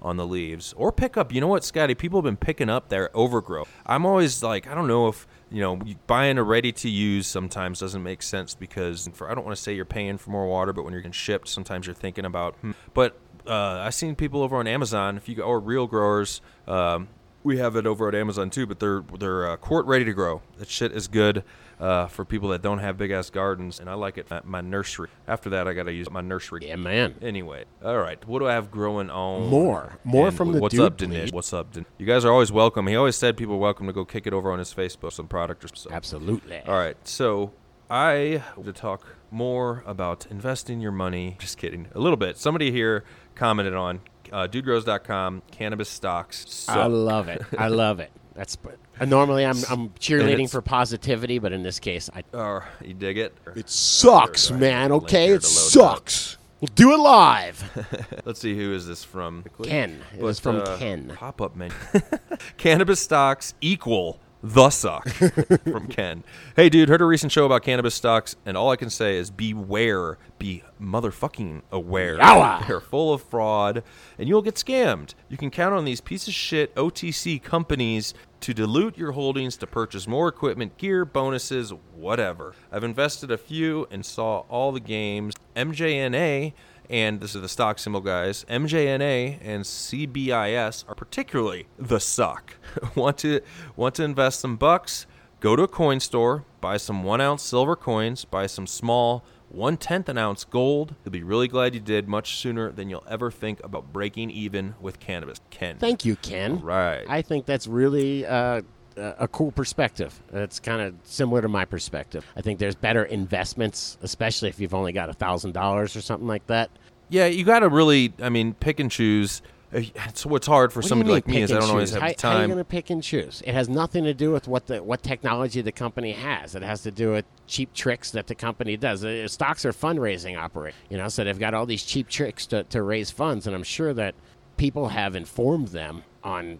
on the leaves. Or pick up, you know what, Scotty? People have been picking up their overgrowth. I'm always like, I don't know if, you know, buying a ready to use sometimes doesn't make sense because for, I don't want to say you're paying for more water, but when you're getting shipped, sometimes you're thinking about, hmm. but uh, I've seen people over on Amazon, if you go, or real growers, um, we have it over at Amazon too, but they're they're uh, quart ready to grow. That shit is good uh, for people that don't have big ass gardens, and I like it at my nursery. After that, I gotta use my nursery. Yeah, man. Anyway, all right. What do I have growing on? More. More And from the What's dude up, Dinesh? What's up, Din- You guys are always welcome. He always said people are welcome to go kick it over on his Facebook, some product or something. Absolutely. All right, so I want to talk more about investing your money. Just kidding, a little bit. Somebody here commented on uh, dudegrows.com cannabis stocks. Suck. I love it. I love it. That's uh, normally I'm I'm cheerleading for positivity, but in this case, I Uh, you dig it? it sucks, There, man. Okay, it to load sucks. We'll do it live. Let's see who is this from. Ken. It was from Ken. Pop up menu. cannabis stocks equal the suck from Ken. Hey, dude, heard a recent show about cannabis stocks, and all I can say is beware, be motherfucking aware. Yowa. They're full of fraud, and you'll get scammed. You can count on these piece of shit OTC companies to dilute your holdings to purchase more equipment, gear, bonuses, whatever. I've invested a few and saw all the games. MJNA and this is the stock symbol guys. Mjna and cbis are particularly the suck want to want to invest some bucks? Go to a coin store buy some one ounce silver coins buy some small one tenth an ounce gold. You'll be really glad you did much sooner than you'll ever think about breaking even with cannabis. Ken. Thank you, Ken. right. I think that's really uh, a a cool perspective. It's kind of similar to my perspective. I think there's better investments, especially if you've only got a thousand dollars or something like that. yeah you gotta really i mean pick and choose Uh, it's what's hard for What somebody like me is i don't always have how, the How are you going to pick and choose? It has nothing to do with what the what technology the company has. It has to do with cheap tricks that the company does. Uh, Stocks are fundraising operate, you know, so they've got all these cheap tricks to, to raise funds, and I'm sure that people have informed them on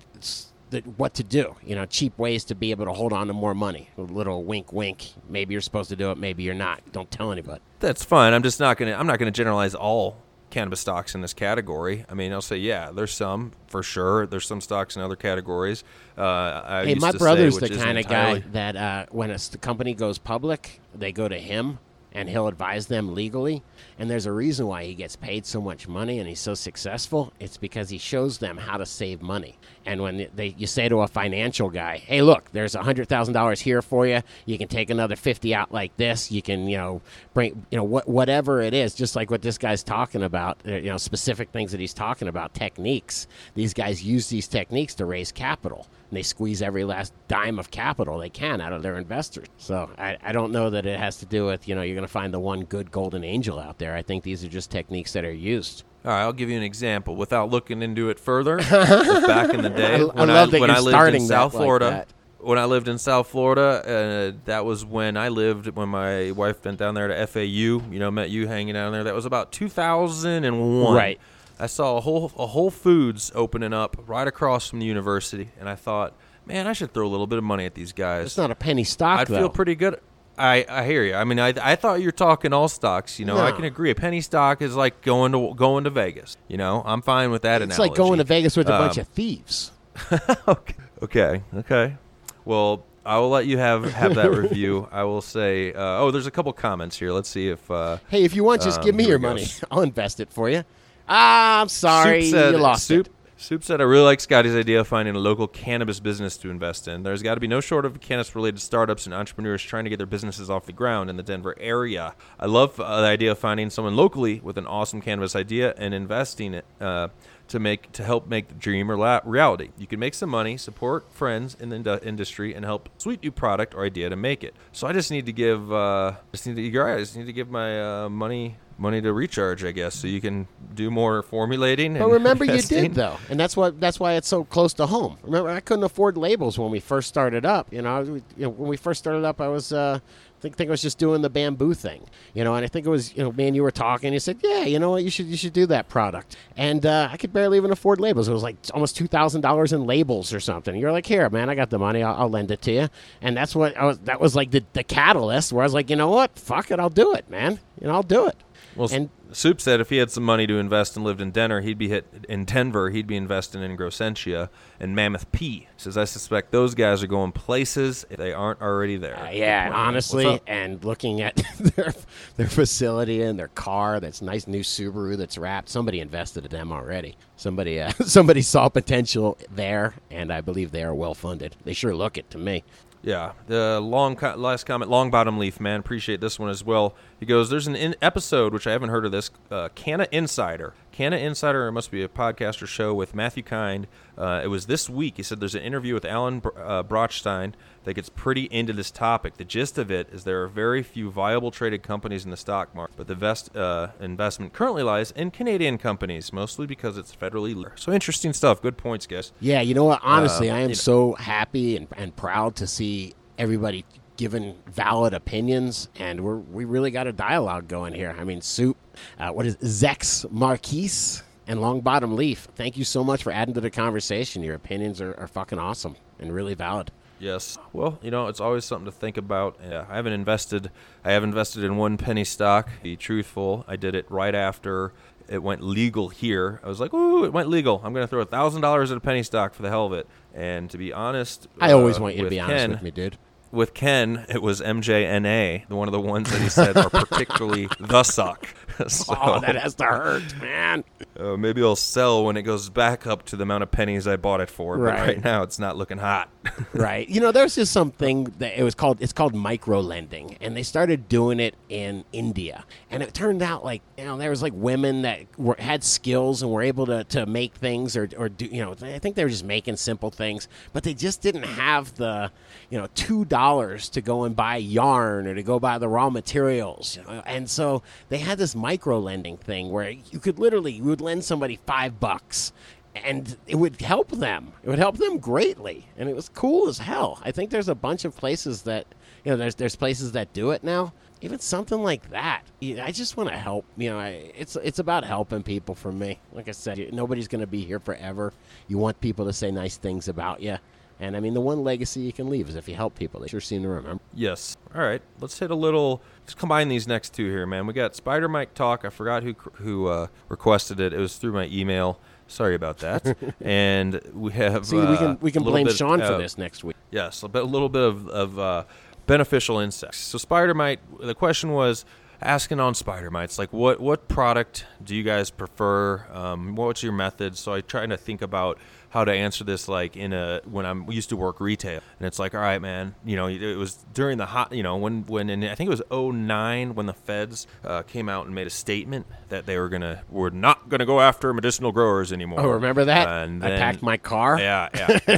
the, what to do. You know, cheap ways to be able to hold on to more money. A little wink, wink. Maybe you're supposed to do it. Maybe you're not. Don't tell anybody. That's fine. I'm just not gonna. I'm not gonna generalize all cannabis stocks in this category. I mean, I'll say yeah, there's some for sure. There's some stocks in other categories. Uh, I Hey, my brother's say, the kind of guy that uh, when a company goes public, they go to him and he'll advise them legally. And there's a reason why he gets paid so much money and he's so successful. It's because he shows them how to save money. And when they, you say to a financial guy, "Hey, look, there's hundred thousand dollars here for you. You can take another fifty out like this. You can, you know, bring, you know, what whatever it is. Just like what this guy's talking about. uh, You know, specific things that he's talking about, techniques. These guys use these techniques to raise capital and they squeeze every last dime of capital they can out of their investors. So I, I don't know that it has to do with, you know, you're going to find the one good golden angel out there. I think these are just techniques that are used. All right, I'll give you an example without looking into it further. Back in the day, I- I when love that when I lived in South Florida, that. when I lived in South Florida, uh, that was when I lived. When my wife went down there to FAU, you know, met you hanging down there. That was about 2001. Right. I saw a whole a Whole Foods opening up right across from the university, and I thought, man, I should throw a little bit of money at these guys. It's not a penny stock, I'd though. feel pretty good. I, I hear you. I mean, I, I thought you're talking all stocks. You know, I can agree. A penny stock is like going to going to Vegas. You know, I'm fine with that it's analogy. like going to Vegas with a bunch Um, of thieves. okay. Okay. Okay. Well, I will let you have have that review. I will say. Uh, oh, there's a couple comments here. Let's see if. Uh, Hey, if you want, just um, give me your money. I'll invest it for you. Ah, I'm sorry. Soup said, you lost Soup, it. Soup said, I really like Scotty's idea of finding a local cannabis business to invest in. There's got to be no short of cannabis related startups and entrepreneurs trying to get their businesses off the ground in the Denver area. I love uh, the idea of finding someone locally with an awesome cannabis idea and investing it. Uh, to make to help make the dream or la- reality, you can make some money, support friends in the indu- industry, and help sweet new product or idea to make it. So I just need to give, uh, just need to, right, I just need to give my uh, money money to recharge, I guess, so you can do more formulating. But and remember, you did though, and that's what that's why it's so close to home. Remember, I couldn't afford labels when we first started up. You know, was- you know when we first started up, I was uh, think, think I was just doing the bamboo thing. You know, and I think it was you know, man, you were talking. You said, yeah, you know what, you should you should do that product. And uh, I could barely even afford labels. It was like almost two thousand dollars in labels or something. You're like, here, man, I got the money. I'll, I'll lend it to you. And that's what I was. That was like the the catalyst where I was like, you know what, fuck it, I'll do it, man. You know, I'll do it. Well, and Soup said if he had some money to invest and lived in Denver, he'd be hit in Denver. He'd be investing in Growcentia and Mammoth P. Says I suspect those guys are going places if they aren't already there. Uh, yeah, honestly, and looking at their their facility and their car, that's nice new Subaru that's wrapped. Somebody invested in them already. Somebody uh, somebody saw potential there, and I believe they are well funded. They sure look it to me. Yeah, the long co- last comment, long bottom leaf man. Appreciate this one as well. He goes, "There's an in- episode which I haven't heard of this. Uh, Canna Insider, Canna Insider. It must be a podcast or show with Matthew Kind. Uh, it was this week. He said there's an interview with Alan Br- uh, Brochstein that gets pretty into this topic. The gist of it is there are very few viable traded companies in the stock market, but the best uh, investment currently lies in Canadian companies, mostly because it's federally. le- So interesting stuff. Good points, guys. Yeah, you know what? Honestly, Uh, I you am know- so happy and, and proud to see everybody giving valid opinions, and we're we really got a dialogue going here. I mean, Soup, uh, what is Zex Marquise and Long Bottom Leaf? Thank you so much for adding to the conversation. Your opinions are, are fucking awesome and really valid. Yes. Well, you know, it's always something to think about. Yeah, I haven't invested. I have invested in one penny stock. Be truthful, I did it right after it went legal here. I was like, "Ooh, it went legal. I'm going to throw a thousand dollars at a penny stock for the hell of it." And to be honest, I always uh, want you to be honest Ken- with me, dude. With Ken, it was MJNA, the one of the ones that he said are particularly the suck. so, Oh, that has to hurt, man. uh, maybe I'll sell when it goes back up to the amount of pennies I bought it for. But Right. right now, it's not looking hot. right. You know, there's just something that it was called. It's called micro lending, and they started doing it in India. And it turned out like you know there was like women that were had skills and were able to, to make things or or do you know I think they were just making simple things, but they just didn't have the you know two dollars to go and buy yarn or to go buy the raw materials. You know? And so they had this micro lending thing where you could literally you would lend somebody five bucks and it would help them. It would help them greatly, and it was cool as hell. I think there's a bunch of places that you know there's there's places that do it now. Even something like that. I just want to help. You know, I, it's it's about helping people for me. Like I said, nobody's going to be here forever. You want people to say nice things about you, and I mean the one legacy you can leave is if you help people. They sure seem to remember. Yes. All right. Let's hit a little. Let's combine these next two here, man. We got Spider Mite talk. I forgot who who uh, requested it. It was through my email. Sorry about that. and we have. See, we uh, can we can blame bit, Sean for uh, this next week. Yes, a, bit, a little bit of, of uh, beneficial insects. So spider mite. The question was asking on spider mites, like what what product do you guys prefer? Um, what's your method? So I try to think about how to answer this, like in a when I'm used to work retail, and it's like, all right, man, you know, it was during the hot, you know, when when in, I think it was 09 when the feds uh, came out and made a statement that they were gonna we're not gonna go after medicinal growers anymore. Oh, remember that? And I packed my car. yeah, yeah.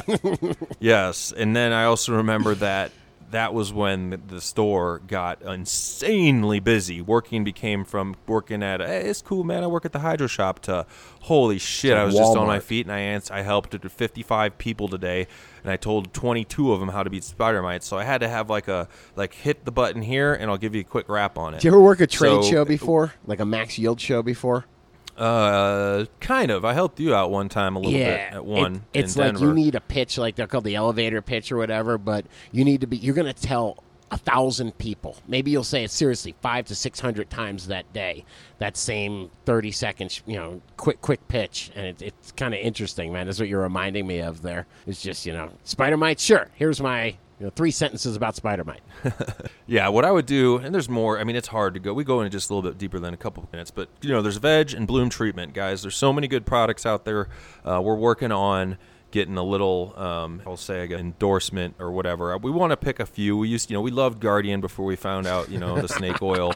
yes, and then I also remember that that was when the- store got insanely busy. Working became from working at hey, it's cool, man. I work at the hydro shop to holy shit. I was just on my feet and I ans- I helped 55 people today, and I told 22 of them how to beat spider mites. So I had to have like a like hit the button here, and I'll give you a quick rap on it. Did you ever work a trade So- show uh, before, like a max yield show before? Uh, kind of. I helped you out one time a little bit at one. It- it's like Denver. you need a pitch, like they're called the elevator pitch or whatever. But you need to be. You're going to tell a thousand people. Maybe you'll say it seriously five to six hundred times that day. That same thirty seconds, you know, quick quick pitch, and it, it's kind of interesting, man. That's what you're reminding me of. There, it's just you know, spider mite. Sure, here's my. You know, three sentences about spider mite. Yeah, what I would do, and there's more. I mean, it's hard to go. We go into just a little bit deeper than a couple of minutes, but you know, there's veg and bloom treatment, guys. There's so many good products out there. Uh, we're working on getting a little, um, I'll say, again, endorsement or whatever. We want to pick a few. We used, you know, we loved Guardian before we found out, you know, the snake oil,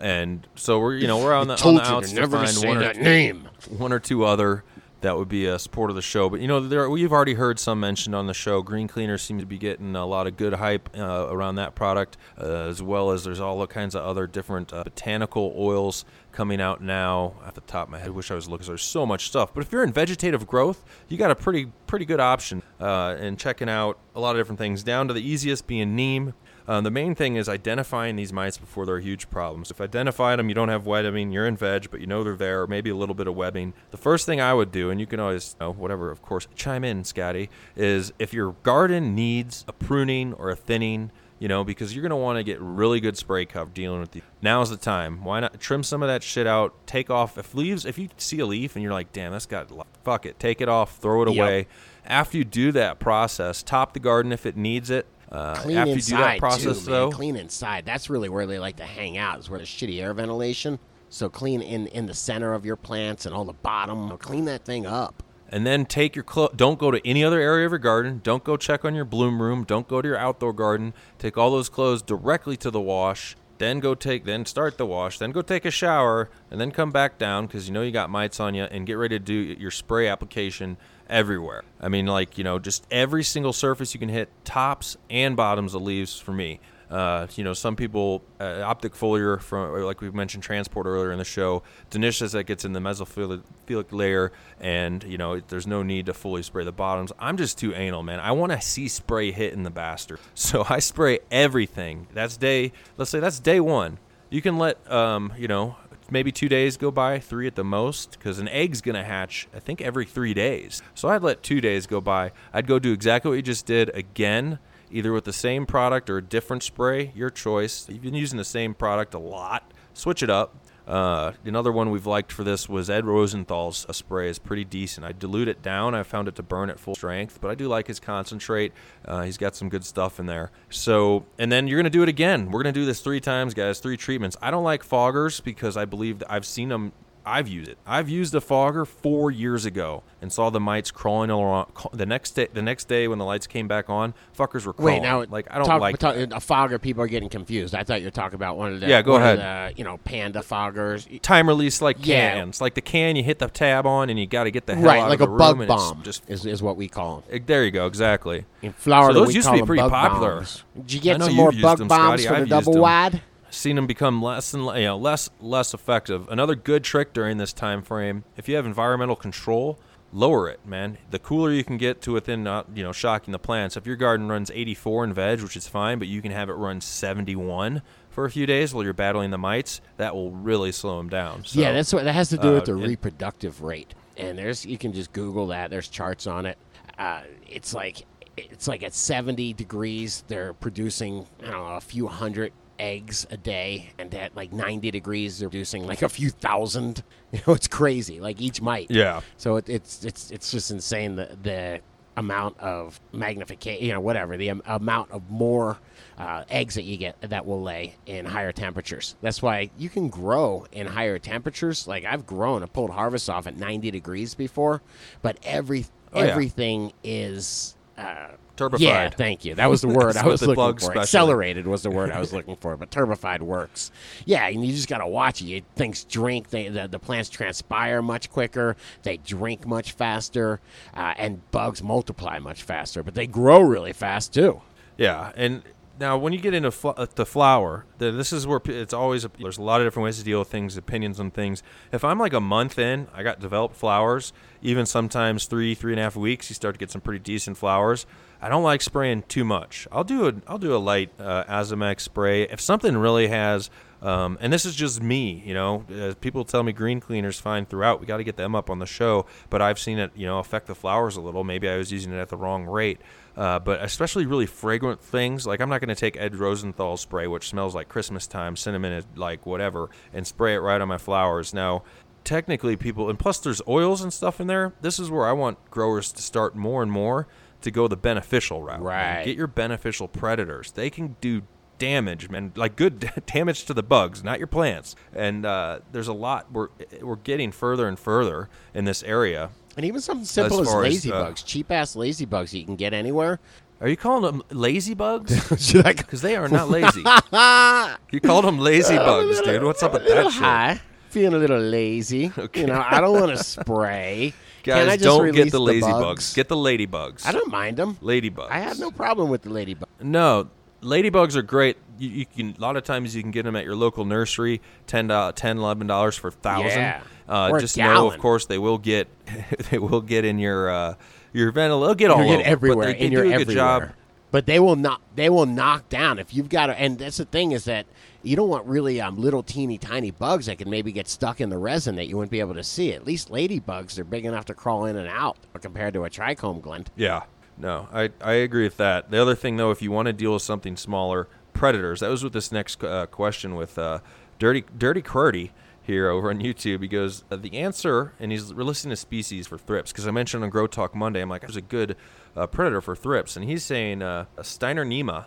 and so we're, you know, we're on the, on told the you to outs to never find say one or that name. one or two other that would be a support of the show. But you know, there we've already heard some mentioned on the show. Green Cleaner seems to be getting a lot of good hype uh, around that product, uh, as well as there's all kinds of other different uh, botanical oils coming out now. At the top of my head, I wish I was looking. There's so much stuff. But if you're in vegetative growth, you got a pretty pretty good option uh, in checking out a lot of different things. Down to the easiest being neem. Um, the main thing is identifying these mites before they're huge problems. If identified them, you don't have webbing, you're in veg, but you know they're there, maybe a little bit of webbing. The first thing I would do, and you can always, you know, whatever, of course, chime in, Scotty, is if your garden needs a pruning or a thinning, you know, because you're going to want to get really good spray cover dealing with the. Now's the time. Why not trim some of that shit out? Take off if leaves. If you see a leaf and you're like, damn, that's got fuck it, take it off, throw it Yep. away. After you do that process, top the garden if it needs it. Uh, Clean after you inside do that process, too, though. Clean inside. That's really where they like to hang out. Is where the shitty air ventilation. So clean in in the center of your plants and all the bottom. Clean that thing up. and then take your clo- don't go to any other area of your garden don't go check on your bloom room don't go to your outdoor garden take all those clothes directly to the wash then go take then start the wash then go take a shower and then come back down because you know you got mites on you and get ready to do your spray application everywhere i mean like you know just every single surface you can hit tops and bottoms of leaves for me uh, you know, some people uh, optic foliar from, like we mentioned, transport earlier in the show. Denicia that gets in the mesophilic layer, and you know, there's no need to fully spray the bottoms. I'm just too anal, man. I want to see spray hit in the bastard, so I spray everything. That's day. Let's say that's day one. You can let, um, you know, maybe two days go by, three at the most, because an egg's gonna hatch. I think every three days. So I'd let two days go by. I'd go do exactly what you just did again either with the same product or a different spray, your choice. You've been using the same product a lot, switch it up. Uh, another one we've liked for this was Ed Rosenthal's spray is pretty decent. I dilute it down. I found it to burn at full strength, but I do like his concentrate. Uh, he's got some good stuff in there. So, and then you're gonna do it again. We're gonna do this three times, guys. Three treatments. I don't like foggers because I believe I've seen them I've used it. I've used a fogger four years ago and saw the mites crawling around. The next day, the next day when the lights came back on, fuckers were crawling. Wait, now like I don't talk, like talk, a fogger. People are getting confused. I thought you were talking about one of the Yeah, go ahead. the, you know, panda foggers. time release like Yeah. cans, like the can you hit the tab on and you got to get the hell Right, out like of a the bug room it's bomb Just is, is what we call them. there you go, exactly. In Florida, so those used to be pretty popular. bombs. Did you get some more bug bombs Scotty. for the I've used double them. wide? Seen them become less and you know less less effective. Another good trick during this time frame, if you have environmental control, lower it, man. The cooler you can get to within not you know shocking the plants. If your garden runs 84 in veg, which is fine, but you can have it run 71 for a few days while you're battling the mites, that will really slow them down. So, yeah, that's what that has to do with uh, the and- reproductive rate. And there's you can just Google that. There's charts on it. Uh, it's like it's like at 70 degrees, they're producing I don't know a few hundred eggs a day, and at like 90 degrees, they're producing like a few thousand. You know, it's crazy. Like each mite. Yeah. So it, it's it's it's just insane the the amount of magnification, you know, whatever the am- amount of more uh, eggs that you get that will lay in higher temperatures. That's why you can grow in higher temperatures. Like I've grown, I pulled harvest off at 90 degrees before, but every Oh, yeah. everything is. Uh, Turbified. Yeah, thank you. That was the word I was the looking for. Accelerated was the word I was looking for, but turbified works. Yeah, and you just got to watch it. You, things drink. They, the, the plants transpire much quicker. They drink much faster, uh, and bugs multiply much faster. But they grow really fast too. Yeah, and now when you get into fl- uh, the flower, the, this is where p- it's always a, there's a lot of different ways to deal with things, opinions on things. If I'm like a month in, I got developed flowers. Even sometimes three, three and a half weeks, you start to get some pretty decent flowers. I don't like spraying too much. I'll do a I'll do a light uh, spray if something really has. Um, and this is just me, you know. Uh, people tell me green cleaner's fine throughout. We got to get them up on the show, but I've seen it, you know, affect the flowers a little. Maybe I was using it at the wrong rate. Uh, but especially really fragrant things, like I'm not going to take Ed Rosenthal spray, which smells like Christmas time, cinnamon, like whatever, and spray it right on my flowers. Now, technically, people, and plus there's oils and stuff in there. This is where I want growers to start more and more to go the beneficial route. man. Right. Get your beneficial predators. They can do damage, man, like good damage to the bugs, not your plants. And uh, there's a lot. We're we're getting further and further in this area. And even something simple As as, far as, uh, cheap ass lazy bugs you can get anywhere. Are you calling them lazy bugs? Because they are not lazy. you called them lazy bugs, dude. What's up with that shit? feeling a little lazy. Okay. You know, I don't want to spray. Guys, I just don't release get the lazy bugs? Get the ladybugs. I don't mind them. Ladybugs. I have no problem with the ladybug. No, ladybugs are great. You, you can a lot of times you can get them at your local nursery, 10 uh, 10 11 dollars for thousand. Yeah. Uh, Or a just know, gallon. of course, they will get they will get in your uh, your ventilator. They'll get all You'll over, get everywhere, but they, and they you're do a everywhere. good job. But they will not. They will knock down if you've got. A, and that's the thing is that you don't want really um, little teeny tiny bugs that can maybe get stuck in the resin that you wouldn't be able to see. At least ladybugs, they're big enough to crawl in and out, compared to a trichome glint. Yeah, no, I, I agree with that. The other thing, though, if you want to deal with something smaller, predators. That was with this next uh, question with uh, Dirty Dirty Curdy here over on YouTube. He goes, uh, the answer, and he's listening to species for thrips because I mentioned on Grow Talk Monday, I'm like, there's a good uh, predator for thrips, and he's saying uh, a Steiner Nema.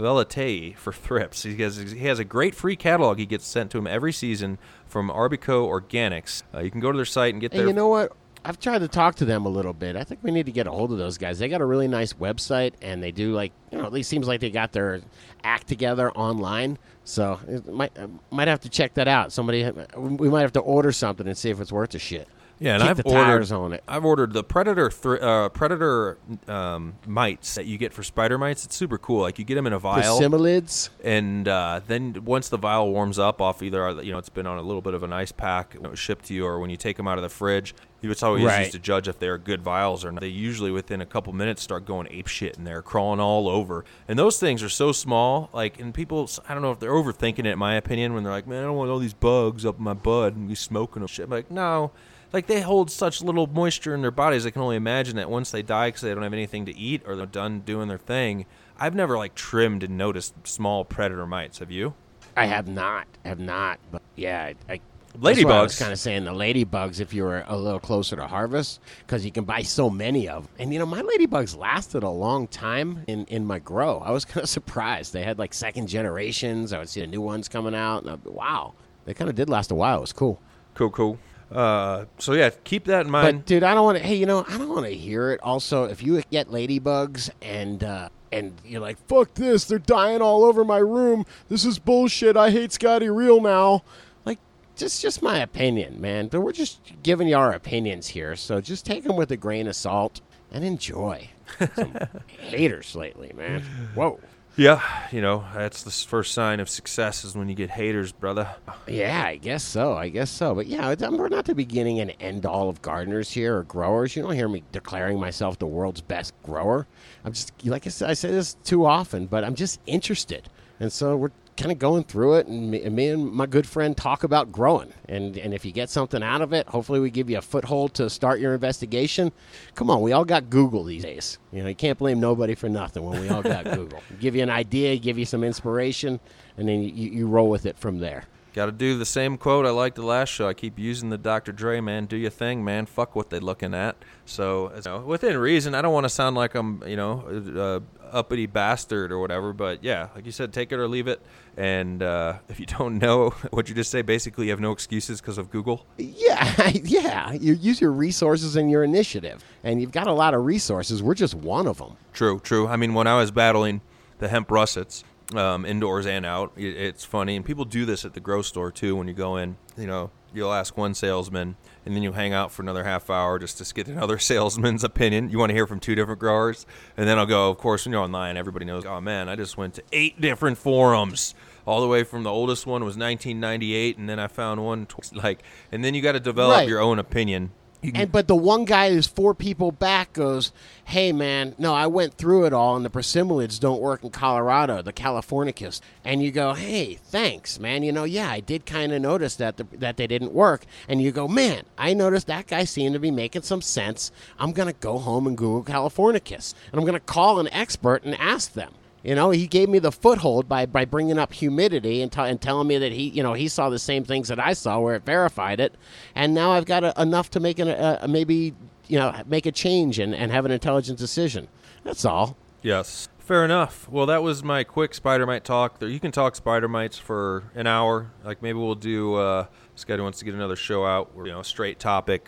Velatei for thrips. He has he has a great free catalog. He gets sent to him every season from Arbico Organics. Uh, you can go to their site and get And their you know what? I've tried to talk to them a little bit. I think we need to get a hold of those guys. They got a really nice website, and they do like you know at least seems like they got their act together online. So it might might have to check that out. Somebody we might have to order something and see if it's worth a shit. Yeah, and Keep I've the ordered tires on it. I've ordered the predator thr uh, predator um, mites that you get for spider mites. It's super cool. Like you get them in a vial, Similids. and uh, then once the vial warms up off either you know it's been on a little bit of an ice pack, it was shipped to you, or when you take them out of the fridge, it's always Right. used to judge if they're good vials or not. They usually within a couple minutes start going ape shit and they're crawling all over. And those things are so small, like and people I don't know if they're overthinking it in my opinion when they're like, man, I don't want all these bugs up my butt and be smoking them shit. I'm like, no. Like they hold such little moisture in their bodies, I can only imagine that once they die because they don't have anything to eat or they're done doing their thing. I've never like trimmed and noticed small predator mites. Have you? I have not, have not. But yeah, I, I that's I was Ladybugs. kind of saying the ladybugs if you were a little closer to harvest because you can buy so many of them. And you know, my ladybugs lasted a long time in in my grow. I was kind of surprised. They had like second generations. I would see the new ones coming out. And I'd be, wow, they kind of did last a while. It was cool. Cool, cool. Uh, so yeah, keep that in mind. But dude, I don't want to. Hey, you know, I don't want to hear it. Also, if you get ladybugs and uh, and you're like, "Fuck this! They're dying all over my room. This is bullshit. I hate Scotty Real now." Like, just just my opinion, man. But we're just giving you our opinions here, so just take them with a grain of salt and enjoy. Some haters lately, man. Whoa. Yeah, you know, that's the first sign of success is when you get haters, brother. Yeah, I guess so. I guess so. But yeah, it's- um, we're not the beginning and end all of gardeners here or growers. You don't hear me declaring myself the world's best grower. I'm just like I said. I say this too often, but I'm just interested, and so we're kind of going through it. And me, and me and my good friend talk about growing. And and if you get something out of it, hopefully we give you a foothold to start your investigation. Come on, we all got Google these days. You know, you can't blame nobody for nothing when we all got Google. Give you an idea, give you some inspiration, and then you, you roll with it from there. Got to do the same quote I liked the last show. I keep using the Dr. Dre, man. Do your thing, man. Fuck what they looking at. So, you know, within reason, I don't want to sound like I'm, you know, uh, uppity bastard or whatever. But yeah, like you said, take it or leave it. And uh, if you don't know what you just say, basically you have no excuses because of Google. Yeah, yeah. You use your resources and your initiative, and you've got a lot of resources. We're just one of them. True, true. I mean, when I was battling the hemp russets, um, indoors and out, it, it's funny, and people do this at the grow store too. When you go in, you know, you'll ask one salesman, and then you hang out for another half hour just to get another salesman's opinion. You want to hear from two different growers, and then I'll go. Of course, when you're online, everybody knows. Oh man, I just went to eight different forums. All the way from the oldest one was 1998, and then I found one tw- like, and then you got to develop Right. your own opinion. And but the one guy who's four people back goes, "Hey man, no, I went through it all, and the persimilis don't work in Colorado, the Californicus." And you go, "Hey, thanks, man. You know, yeah, I did kind of notice that the, that they didn't work." And you go, "Man, I noticed that guy seemed to be making some sense. I'm gonna go home and Google Californicus, and I'm gonna call an expert and ask them." You know, he gave me the foothold by, by bringing up humidity and, t- and telling me that he, you know, he saw the same things that I saw where it verified it, and now I've got a, enough to make an, a, a maybe, you know, make a change and, and have an intelligent decision. That's all. Yes. Fair enough. Well, that was my quick spider mite talk. There, you can talk spider mites for an hour. Like maybe we'll do. Uh, this guy wants to get another show out. Where, you know, straight topic,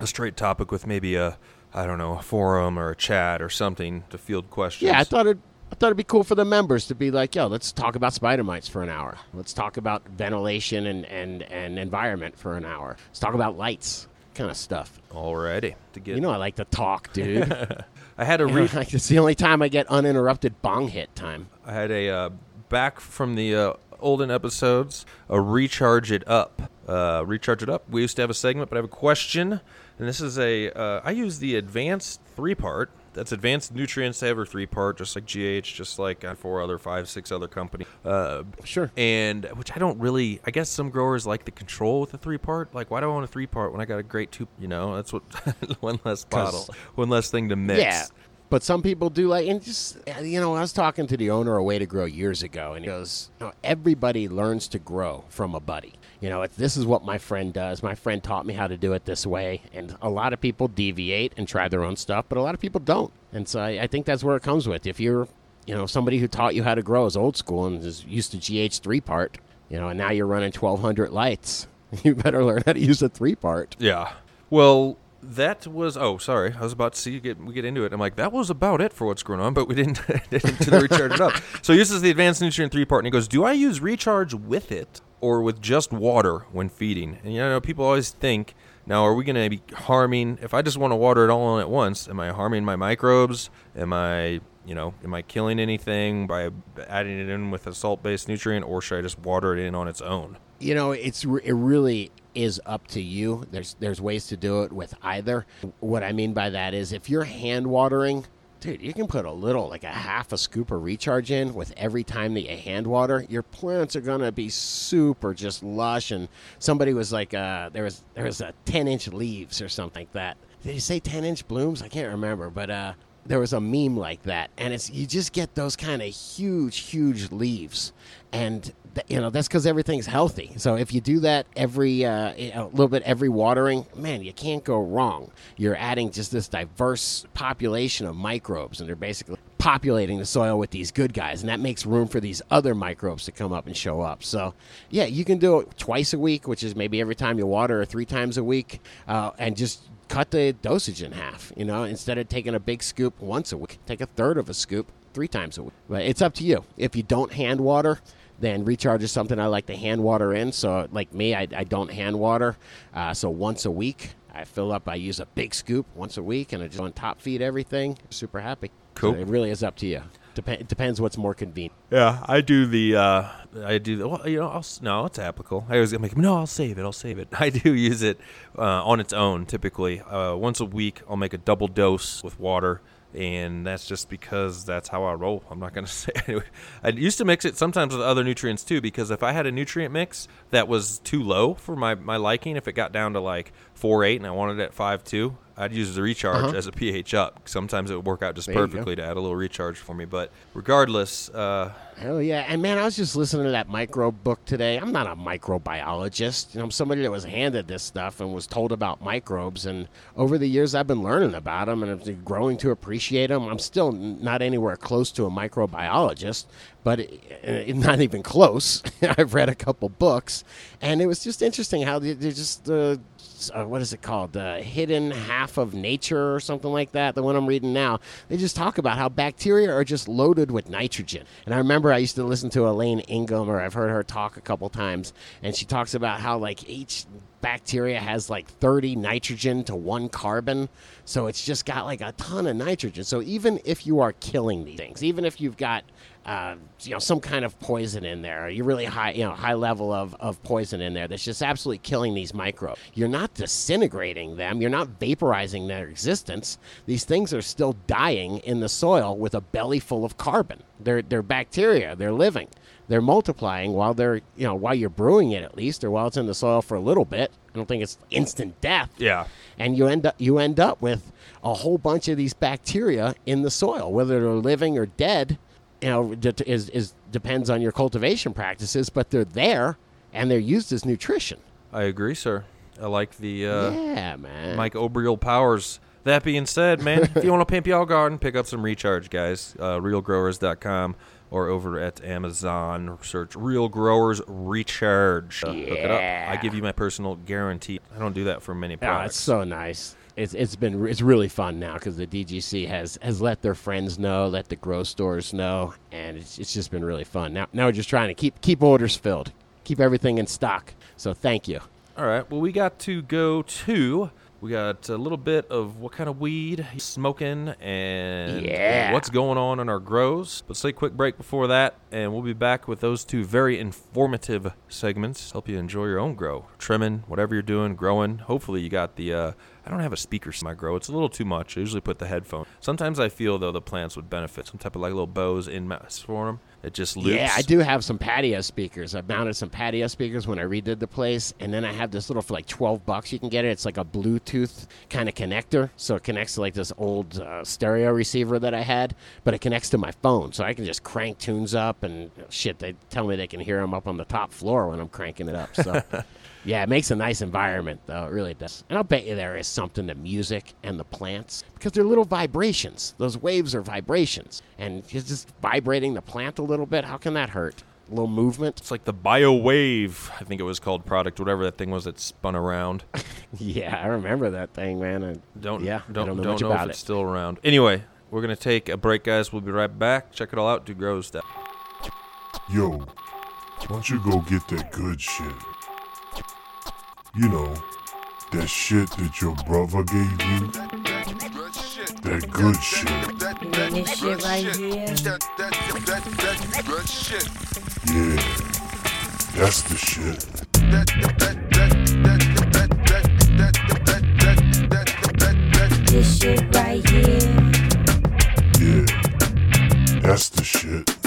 a straight topic with maybe a, I don't know, a forum or a chat or something to field questions. Yeah, I thought it. I thought it'd be cool for the members to be like, yo, let's talk about spider mites for an hour. Let's talk about ventilation and, and, and environment for an hour. Let's talk about lights. kind of stuff. Alrighty. To get You know I like to talk, dude. I had a re- like, it's the only time I get uninterrupted bong hit time. I had a uh, back from the uh, olden episodes, a recharge it up. Uh, recharge it up. We used to have a segment, but I have a question, and this is a. Uh, I use the advanced three part. That's advanced nutrient saver three part, just like GH, just like uh, four other five, six other companies. Uh, Sure. and which I don't really. I guess some growers like the control with the three part. Like, why do I want a three part when I got a great two? You know, that's what one less bottle, one less thing to mix. Yeah. But some people do like, and just, uh, you know, I was talking to the owner of Way to Grow years ago, and he goes, you know, everybody learns to grow from a buddy. You know, this is what my friend does. My friend taught me how to do it this way. And a lot of people deviate and try their own stuff, but a lot of people don't. And so I, I think that's where it comes with. If you're, you know, somebody who taught you how to grow is old school and is used to GH three part, you know, and now you're running 1200 lights, you better learn how to use a three part. Yeah. Well, that was. Oh, sorry. I was about to see you get we get into it. I'm like, that was about it for what's going on, but we didn't didn't recharge it up. So he uses the advanced nutrient three part, and he goes, "Do I use recharge with it or with just water when feeding?" And you know, people always think. Now, are we going to be harming? If I just want to water it all in at once, am I harming my microbes? Am I, you know, am I killing anything by adding it in with a salt-based nutrient, or should I just water it in on its own? you know it's it really is up to you there's there's ways to do it with either what i mean by that is if you're hand watering dude you can put a little like a half a scoop of recharge in with every time that you hand water your plants are gonna be super just lush. And somebody was like uh there was there was a 10 inch leaves or something like that. Did you say 10 inch blooms? I can't remember. But uh there was a meme like that. And it's you just get those kind of huge huge leaves. And you know that's because everything's healthy so if you do that every uh, a little bit every watering man you can't go wrong you're adding just this diverse population of microbes and they're basically populating the soil with these good guys and that makes room for these other microbes to come up and show up so yeah you can do it twice a week which is maybe every time you water or three times a week uh, and just cut the dosage in half. You know, instead of taking a big scoop once a week, take a third of a scoop three times a week. But it's up to you. If you don't hand water, then recharge is something I like to hand water in. So, like me, I, I don't hand water. Uh, so once a week, I fill up. I use a big scoop once a week, and I just on top feed everything. Super happy. Cool. So it really is up to you. Dep- it depends what's more convenient. Yeah, I do the. Uh, I do the. Well, you know, I'll, no, it's applicable. I always make no. I'll save it. I'll save it. I do use it uh, on its own. Typically, uh, once a week, I'll make a double dose with water, and that's just because that's how I roll. I'm not gonna say. Anyway, I used to mix it sometimes with other nutrients too, because if I had a nutrient mix that was too low for my my liking, if it got down to like four eight and I wanted it at five two, I'd use the recharge Uh-huh. as a pH up. Sometimes it would work out just There perfectly to add a little recharge for me. But regardless, uh, Hell yeah. And man, I was just listening to that microbe book today. I'm not a microbiologist. You know, I'm somebody that was handed this stuff and was told about microbes. And over the years, I've been learning about them and I'm growing to appreciate them. I'm still not anywhere close to a microbiologist, but it, it- not even close. I've read a couple books, and it was just interesting how they, they just. Uh, uh, what is it called? The hidden half of nature or something like that. The one I'm reading now. They just talk about how bacteria are just loaded with nitrogen. And I remember I used to listen to Elaine Ingham, or I've heard her talk a couple times, and she talks about how like each bacteria has like 30 nitrogen to one carbon. So it's just got like a ton of nitrogen. So even if you are killing these things, even if you've got uh, you know some kind of poison in there, you really high you know high level of, of poison in there that's just absolutely killing these microbes. You're not disintegrating them. You're not vaporizing their existence. These things are still dying in the soil with a belly full of carbon. They're they're bacteria. They're living. They're multiplying while they're you know while you're brewing it at least, or while it's in the soil for a little bit. I don't think it's instant death yeah. and you end up you end up with a whole bunch of these bacteria in the soil, whether they're living or dead. You know, is is depends on your cultivation practices, but they're there and they're used as nutrition. I agree, sir. I like the uh, yeah, man. microbial powers. That being said, man, if you want to pimp your garden, pick up some recharge, guys. Uh, realgrowers.com or over at Amazon. Search Real Growers Recharge. Uh, Hook it up. I give you my personal guarantee. I don't do that for many Oh, products. it's so nice. It's it's been it's really fun now because the DGC has has let their friends know, let the grow stores know, and it's it's just been really fun. Now now we're just trying to keep keep orders filled, keep everything in stock. So thank you. All right. Well, we got to go to We got a little bit of what kind of weed he's smoking and Yeah. what's going on in our grows. Let's take a quick break before that, and we'll be back with those two very informative segments. Help you enjoy your own grow, trimming, whatever you're doing, growing. Hopefully, you got the. Uh, I don't have a speaker in my grow. It's a little too much. I usually put the headphone. Sometimes I feel though the plants would benefit some type of like little bows in mass for them. It just loops. Yeah, I do have some patio speakers. I've mounted some patio speakers when I redid the place, and then I have this little for like twelve bucks. You can get it. It's like a Bluetooth kind of connector, so it connects to like this old uh, stereo receiver that I had, but it connects to my phone, so I can just crank tunes up and shit. They tell me they can hear them up on the top floor when I'm cranking it up. So. Yeah, it makes a nice environment, though. It really does. And I'll bet you there is something to music and the plants because they're little vibrations. Those waves are vibrations. And you're just vibrating the plant a little bit. How can that hurt? A little movement? It's like the BioWave, I think it was called product, whatever that thing was that spun around. yeah, I remember that thing, man. I, Don't yeah, don't I don't know don't much know about if it. it's still around. Anyway, we're gonna take a break, guys. We'll be right back. Check it all out. Do grow stuff. Yo, why don't you go get that good shit? You know, that shit that your brother gave you? That good shit. this shit right here? That good shit. Yeah, that's the shit. This shit right here. Yeah, that's the shit.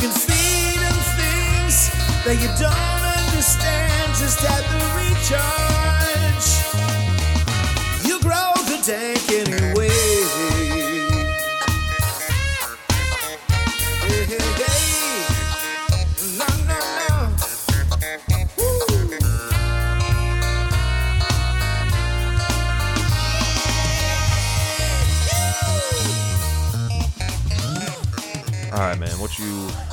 Can feed him things that you don't understand just at the recharge. You grow the tank anyway. Hey. No, no, no. All right, man. What you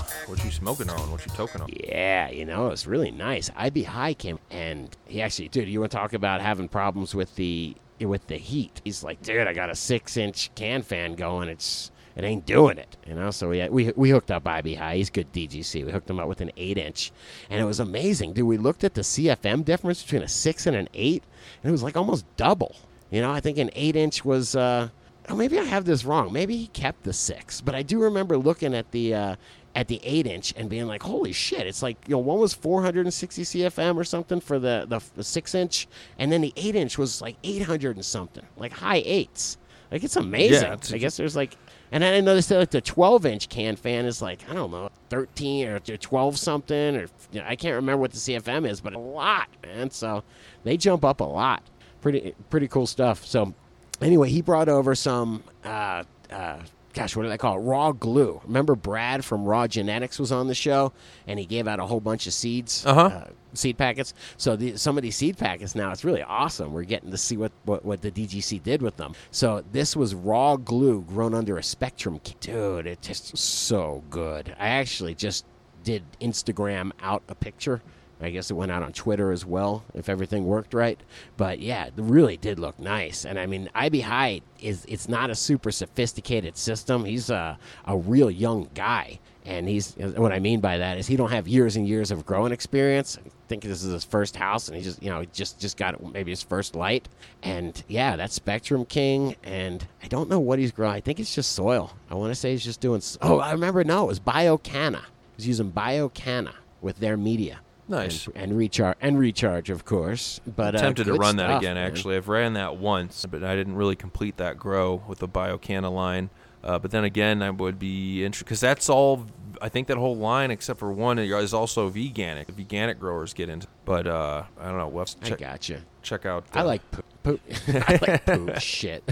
smoking on? What you toking on? Yeah, you know, it's really nice. IB High came and he actually, dude, you want to talk about having problems with the with the heat? He's like, dude, I got a six inch can fan going. It's it ain't doing it, you know. So we we we hooked up IB High. He's good DGC. We hooked him up with an eight inch, and it was amazing, dude. We looked at the CFM difference between a six and an eight, and it was like almost double. You know, I think an eight inch was. uh Oh, maybe I have this wrong. Maybe he kept the six, but I do remember looking at the uh, at the eight inch and being like, "Holy shit!" It's like you know, one was 460 CFM or something for the, the the six inch, and then the eight inch was like 800 and something, like high eights. Like it's amazing. Yeah, it's- I guess there's like, and I noticed that like the 12 inch can fan is like I don't know 13 or 12 something or you know, I can't remember what the CFM is, but a lot, man. So they jump up a lot. Pretty pretty cool stuff. So anyway, he brought over some. Uh, uh, Gosh, what do they call it? Raw glue. Remember Brad from Raw Genetics was on the show, and he gave out a whole bunch of seeds, Uh-huh. uh, seed packets. So the, some of these seed packets now, it's really awesome. We're getting to see what, what, what the DGC did with them. So this was raw glue grown under a spectrum. Dude, it just so good. I actually just did Instagram out a picture. I guess it went out on Twitter as well, if everything worked right. But yeah, it really did look nice. And I mean, IB High is it's not a super sophisticated system. He's a, a real young guy. And he's what I mean by that is he don't have years and years of growing experience. I think this is his first house, and he just you know just just got maybe his first light. And yeah, that's Spectrum King, and I don't know what he's growing. I think it's just soil. I want to say he's just doing. Oh, I remember. No, it was BioCanna. He's using BioCanna with their media. Nice. And, and recharge and recharge, of course. But uh, tempted to good run that again. man. Actually, I've ran that once, but I didn't really complete that grow with the BioCanna line. Uh, but then again, I would be interested because that's all. I think that whole line, except for one, is also veganic. The veganic growers get into. But uh, I don't know. We'll to I check, gotcha. check out. I uh, like poop. poop. I like poop shit.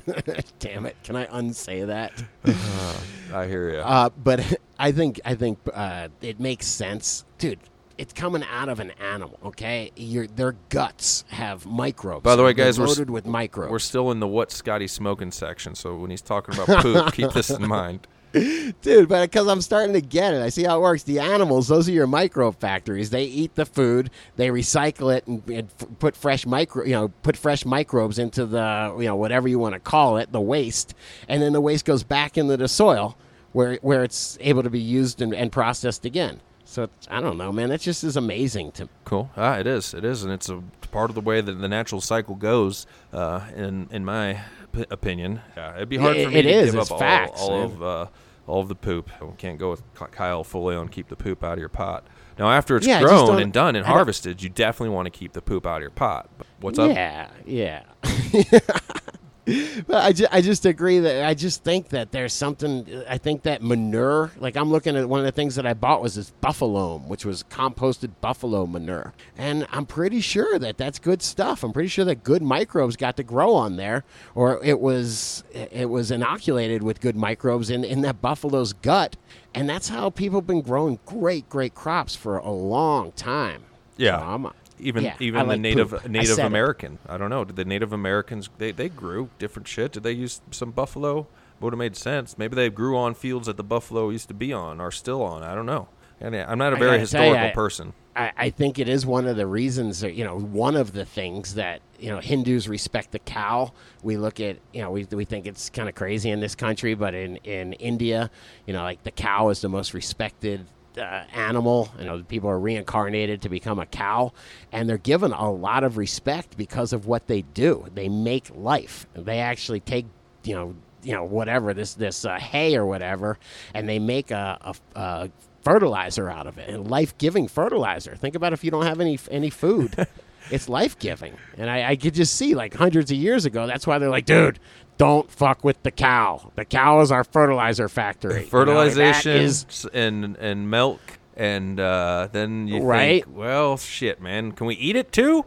Damn it! Can I unsay that? I hear you. Uh, but I think I think uh, it makes sense, dude. It's coming out of an animal, okay? Your their guts have microbes. By the way, guys, we're loaded with microbes. We're still in the what Scotty smoking section, so when he's talking about poop, keep this in mind. Dude, but because I'm starting to get it, I see how it works. The animals, those are your microbe factories. They eat the food, they recycle it, and, and f- put fresh micro, you know, put fresh microbes into the, you know, whatever you want to call it, the waste, and then the waste goes back into the soil, where where it's able to be used and, and processed again. So I don't know, man. That just is amazing to. Cool. Ah, it is. It is, and it's a part of the way that the natural cycle goes. Uh, in in my p- opinion, yeah, it'd be hard Yeah, for me it to is. give It's up all, facts, all man. of uh, all of the poop. We can't go with Kyle fully and keep the poop out of your pot. Now, after it's Yeah, grown and done and harvested, you definitely want to keep the poop out of your pot. But What's up? Yeah, yeah. but I, ju- I just agree that I just think that there's something. I think that manure, like I'm looking at one of the things that I bought was this buffalo, which was composted buffalo manure, and I'm pretty sure that that's good stuff. I'm pretty sure that good microbes got to grow on there, or it was it was inoculated with good microbes in in that buffalo's gut, and that's how people have been growing great great crops for a long time. Yeah. So Even yeah, I even the like native poop. I Native it. American. I don't know. Did the Native Americans they, they grew different shit? Did they use some buffalo? Would have made sense. Maybe they grew on fields that the buffalo used to be on or still on. I don't know. And I'm not a very gotta tell ya, historical I- person. I, I think it is one of the reasons that you know one of the things that you know Hindus respect the cow. We look at you know we, we think it's kind of crazy in this country, but in in India, you know like the cow is the most respected. Uh, animal, you know, people are reincarnated to become a cow, and they're given a lot of respect because of what they do. They make life. They actually take, you know, you know, whatever this this uh, hay or whatever, and they make a, a, a fertilizer out of it, and life giving fertilizer. Think about if you don't have any any food, it's life giving. And I, I could just see like hundreds of years ago. That's why they're like, dude, don't fuck with the cow. The cow is our fertilizer factory. You know, Fertilization is- and and milk and uh, then you Right. think, well, shit, man, can we eat it too?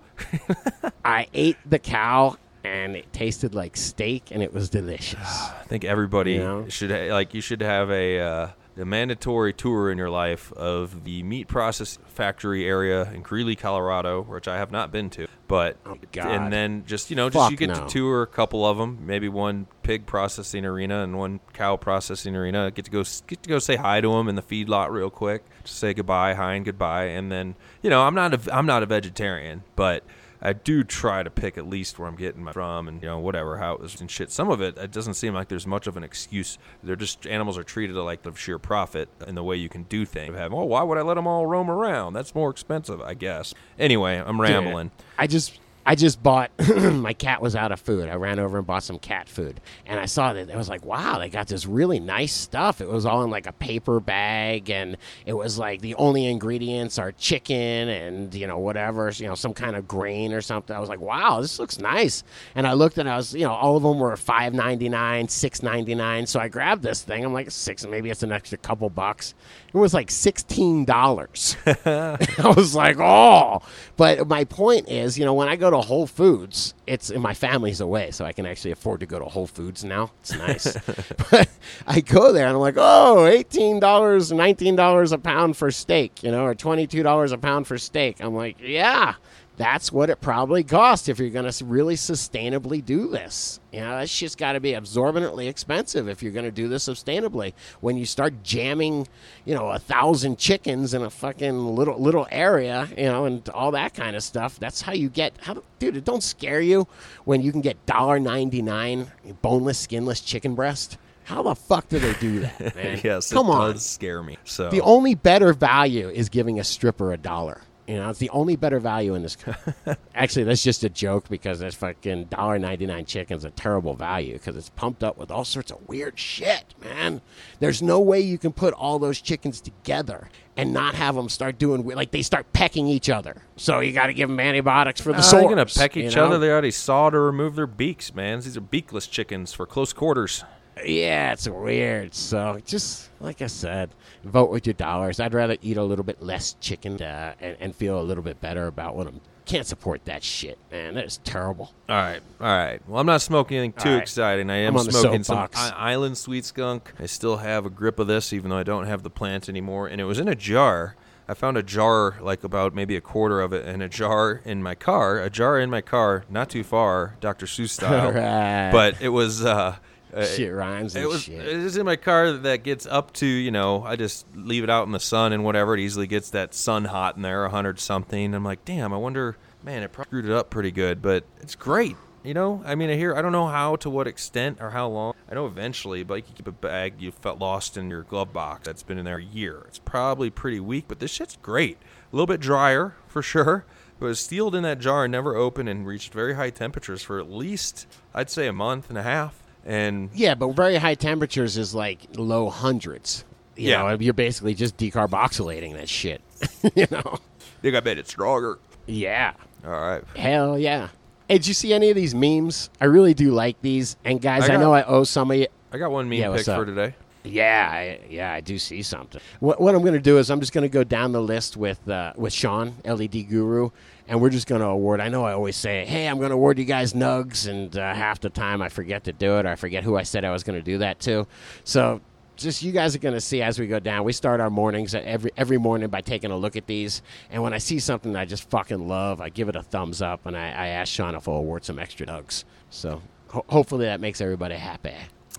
I ate the cow. And it tasted like steak, and it was delicious. I think everybody You know? should ha- like you should have a uh, a mandatory tour in your life of the meat process factory area in Greeley, Colorado, which I have not been to. But Oh, and then just you know just Fuck you get no. to tour a couple of them, maybe one pig processing arena and one cow processing arena. Get to go get to go say hi to them in the feedlot real quick, just say goodbye, hi and goodbye, and then you know I'm not a I'm not a vegetarian, but I do try to pick at least where I'm getting my from and you know whatever how it was and shit. Some of it it doesn't seem like there's much of an excuse. They're just animals are treated like the sheer profit in the way you can do things. Have oh why would I let them all roam around? That's more expensive, I guess. Anyway, I'm rambling. I just I just bought. my cat was out of food. I ran over and bought some cat food, and I saw that. I was like, wow, they got this really nice stuff. It was all in like a paper bag, and it was like the only ingredients are chicken and you know whatever, you know, some kind of grain or something. I was like, wow, this looks nice. And I looked and I was, you know, all of them were five ninety nine, six ninety nine. So I grabbed this thing. I'm like, six, maybe it's an extra couple bucks. It was like sixteen dollars. I was like, oh. But my point is, you know, when I go to Whole Foods, it's in my family's away, so I can actually afford to go to Whole Foods now. It's nice. but I go there and I'm like, oh, eighteen dollars, nineteen dollars a pound for steak, you know, or twenty two dollars a pound for steak. I'm like, yeah. That's what it probably costs if you're going to really sustainably do this. You know, that's just got to be absorbently expensive if you're going to do this sustainably. When you start jamming, you know, a thousand chickens in a fucking little little area, you know, and all that kind of stuff, that's how you get. How, dude, it don't scare you when you can get dollar ninety nine boneless, skinless chicken breast. How the fuck do they do that, man? yes, come it on. does scare me. So The only better value is giving a stripper a dollar. You know, it's the only better value in this. Actually, that's just a joke because this fucking dollar ninety nine chicken's a terrible value because it's pumped up with all sorts of weird shit, man. There's no way you can put all those chickens together and not have them start doing like they start pecking each other. So you got to give them antibiotics for the How sores. are gonna peck you each know? other? They already sawed or removed their beaks, man. These are beakless chickens for close quarters. Yeah, it's weird. So just like I said, vote with your dollars. I'd rather eat a little bit less chicken uh, and, and feel a little bit better about what I'm. Can't support that shit, man. That is terrible. All right, all right. Well, I'm not smoking anything too right. exciting. I am I'm on the smoking some. I- Island Sweet Skunk. I still have a grip of this, even though I don't have the plant anymore. And it was in a jar. I found a jar, like about maybe a quarter of it, in a jar in my car. A jar in my car, not too far, Dr. Seuss style. Right. But it was. Uh, uh, Shit rhymes and it was shit. it is in my car that gets up to you know I just leave it out in the sun and whatever. It easily gets that sun hot in there a hundred something. I'm like damn I wonder man it probably screwed it up pretty good but it's great you know? I mean I hear I don't know how to what extent or how long. I know eventually but you keep a bag you felt lost in your glove box that's been in there a year. It's probably pretty weak but this shit's great. A little bit drier for sure but it was sealed in that jar and never opened and reached very high temperatures for at least I'd say a month and a half and Yeah, but very high temperatures is like low hundreds. You Yeah. know, you're basically just decarboxylating that shit. you know? think I made it stronger. Yeah. All right. Hell yeah. Hey, did you see any of these memes? I really do like these. And guys, I I, know I owe some of you. I got one meme Yeah, pick for today. Yeah, I, yeah, I do see something. What, what I'm going to do is I'm just going to go down the list with uh, with Sean, LED Guru, and we're just going to award. I know I always say, "Hey, I'm going to award you guys nugs," and uh, half the time I forget to do it, or I forget who I said I was going to do that to. So, just you guys are going to see as we go down. We start our mornings every every morning by taking a look at these, and when I see something I just fucking love, I give it a thumbs up, and I, I ask Sean if I'll award some extra nugs. So, ho- hopefully that makes everybody happy.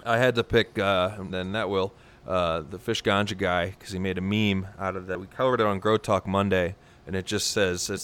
I had to pick, uh, and then that will, uh, the Fish Ganja guy, because he made a meme out of that. We covered it on Grow Talk Monday, and it just says, it's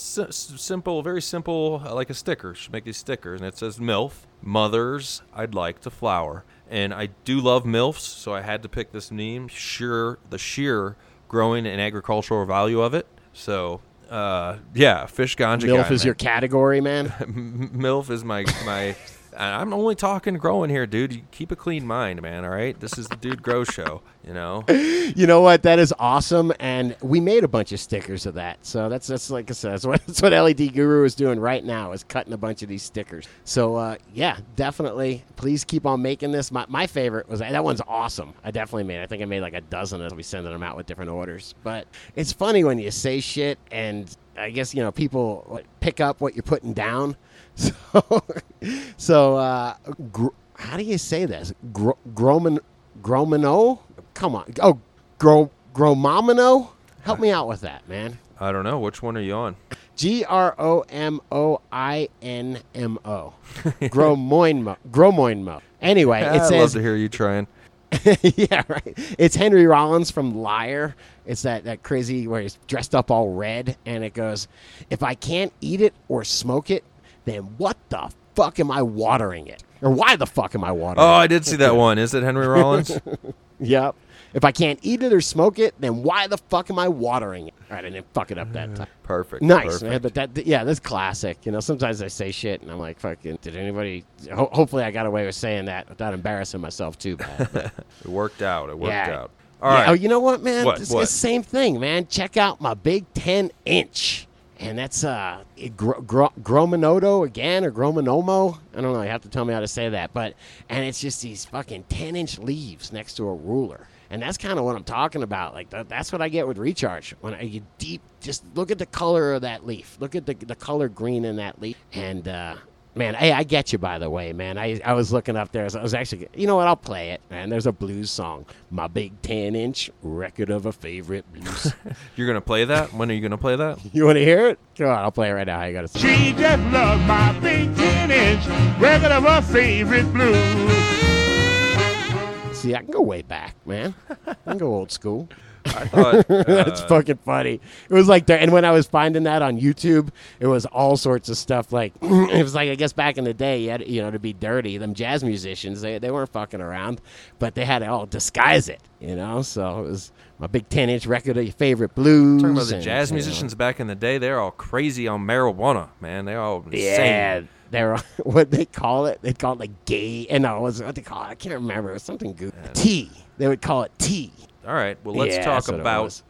simple, very simple, like a sticker. Should make these stickers. And it says, MILF, mothers I'd like to flower. And I do love MILFs, so I had to pick this meme. Sure, the sheer growing and agricultural value of it. So, uh, yeah, Fish Ganja guy. MILF is man. your category, man. MILF is my my. I'm only talking growing here, dude. Keep a clean mind, man. All right, this is the Dude Grow Show. You know, you know what? That is awesome, and we made a bunch of stickers of that. So that's that's like I said, that's what, that's what LED Guru is doing right now is cutting a bunch of these stickers. So uh, yeah, definitely. Please keep on making this. My, my favorite was that one's awesome. I definitely made. I think I made like a dozen as we sending them out with different orders. But it's funny when you say shit, and I guess you know people pick up what you're putting down. So so uh, gr- how do you say this? Gr- Groman Gromino? Come on. Oh, Gro Gromomino? Help me out with that, man. I don't know which one are you on. G R O M O I N M O. Gromoinmo. Gromoinmo. Anyway, I it love says to hear you trying. yeah, right. It's Henry Rollins from Liar. It's that, that crazy where he's dressed up all red, and it goes, If I can't eat it or smoke it, then what the fuck am I watering it? Or why the fuck am I watering Oh. I did see that one. Is it Henry Rollins? Yep. If I can't eat it or smoke it, then why the fuck am I watering it? All right, I didn't fuck it up that uh, time. Perfect. Nice, perfect. man. But that, yeah, that's classic. You know, sometimes I say shit and I'm like, fucking, did anybody? Ho- hopefully, I got away with saying that without embarrassing myself too bad. It worked out. It worked Yeah. out. All yeah, oh, right. Oh, you know what, man? What, It's what? the same thing, man. Check out my big 10 inch. And that's uh, Gromanodo again or Gromanomo. I don't know. You have to tell me how to say that. But and it's just these fucking 10 inch leaves next to a ruler. And that's kind of what I'm talking about. Like that, that's what I get with recharge. When I you deep, just look at the color of that leaf. Look at the the color green in that leaf. And uh, man, hey, I get you. By the way, man, I I was looking up there. I was actually, you know what? I'll play it. Man, there's a blues song, my big 10 inch record of a favorite blues. You're gonna play that? When are you gonna play that? you want to hear it? Come on, I'll play it right now. I got to. She just loves my big 10 inch record of her favorite blues. See, I can go way back, man. I can go old school. I thought That's uh, fucking funny. It was like, there, and when I was finding that on YouTube, it was all sorts of stuff. Like, it was like, I guess back in the day, you had, you know, to be dirty, them jazz musicians, they, they weren't fucking around, but they had to all disguise it, you know? So it was my big 10 inch record of your favorite blues. Talking about the and, jazz you know, musicians back in the day, they're all crazy on marijuana, man. They're all insane. Yeah, they're what they call it. They call it like gay. And no, it was what they call it. I can't remember. It was something good. Tea. They would call it tea. All right. Well, let's Yeah, talk that's what it about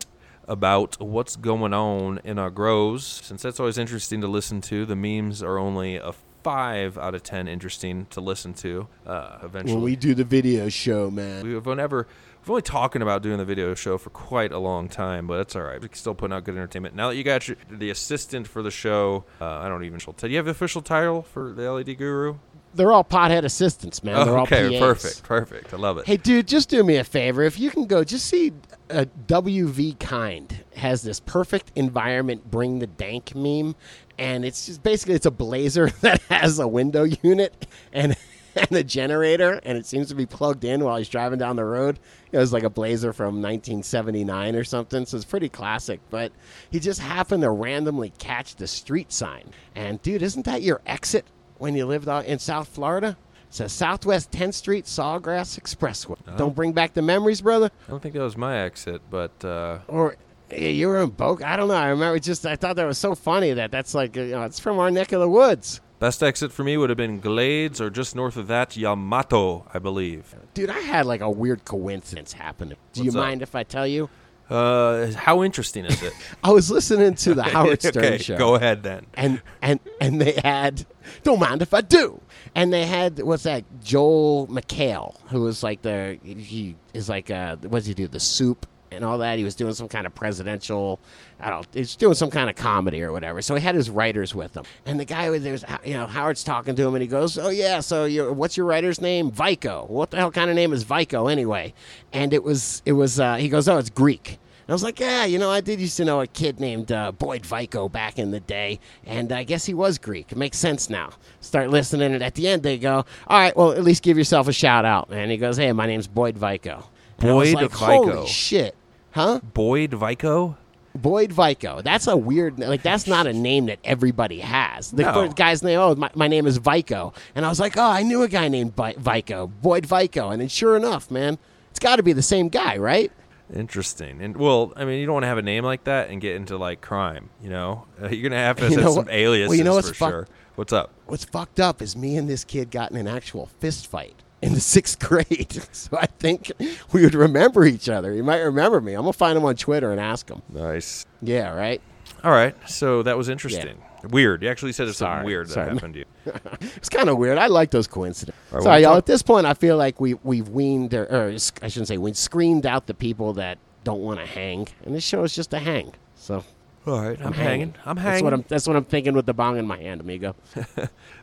about what's going on in our grows. Since that's always interesting to listen to. The memes are only a five out of ten interesting to listen to. Uh, eventually, When we do the video show, man. We've never we've only talking about doing the video show for quite a long time, but that's all right. We can still put out good entertainment. Now that you got your, the assistant for the show, uh, I don't even. Know. Do you have the official title for the LED Guru? They're all pothead assistants, man. They're all okay, PAs. perfect, perfect. I love it. Hey, dude, just do me a favor. If you can go, just see uh, WV Kind has this perfect environment bring the dank meme, and it's just basically it's a blazer that has a window unit and and a generator, and it seems to be plugged in while he's driving down the road. It was like a blazer from 1979 or something, so it's pretty classic. But he just happened to randomly catch the street sign, and dude, isn't that your exit when you lived out in South Florida? It says Southwest 10th Street Sawgrass Expressway. Don't bring back the memories, brother. I don't think that was my exit, but uh, Or you were in Boca. I don't know. I remember just I thought that was so funny that that's like you know it's from our neck of the woods. best exit for me would have been Glades or just north of that, Yamato, I believe. Dude, I had like a weird coincidence happen. Do you up? mind if I tell you? Uh, how interesting is it? I was listening to the Howard Stern okay, show. go ahead then. and and and they had don't mind if I do. And they had what's that? Joel McHale, who was like the he is like uh what does he do? The soup and all that. He was doing some kind of presidential. I don't. He's doing some kind of comedy or whatever. So he had his writers with him, and the guy was there's you know Howard's talking to him, and he goes, "Oh yeah, so you what's your writer's name? Vico. What the hell kind of name is Vico anyway?" And it was it was uh, he goes, "Oh, it's Greek." I was like, yeah, you know, I did used to know a kid named uh, Boyd Vico back in the day, and I guess he was Greek. It makes sense now. Start listening, and at the end they go, all right, well, at least give yourself a shout out. And he goes, hey, my name's Boyd Vico. And Boyd like, Vico. Holy shit, huh? Boyd Vico? Boyd Vico. That's a weird, like, that's not a name that everybody has. The No. first guy's name, oh, my, my name is Vico. And I was like, oh, I knew a guy named Vi- Vico, Boyd Vico. And then sure enough, man, it's got to be the same guy, right? Interesting. And well, I mean, you don't want to have a name like that and get into like crime. You know, uh, you're gonna have to You have some what- aliases well, you know what's for fuck- sure. What's up? What's fucked up is me and this kid got in an actual fist fight in the sixth grade. So I think we would remember each other. He might remember me. I'm gonna find him on Twitter and ask him. Nice. Yeah, right. All right. So that was interesting. Weird. You actually said it's something weird that sorry. happened to you. It's kind of weird. I like those coincidences. All right, Sorry, y'all. talk- At this point, I feel like we we've weaned, or, or I shouldn't say, we screened out the people that don't want to hang, and this show is just a hang. So. All right, I'm hanging. I'm That's what hanging. I'm. That's what I'm thinking with the bong in my hand, amigo.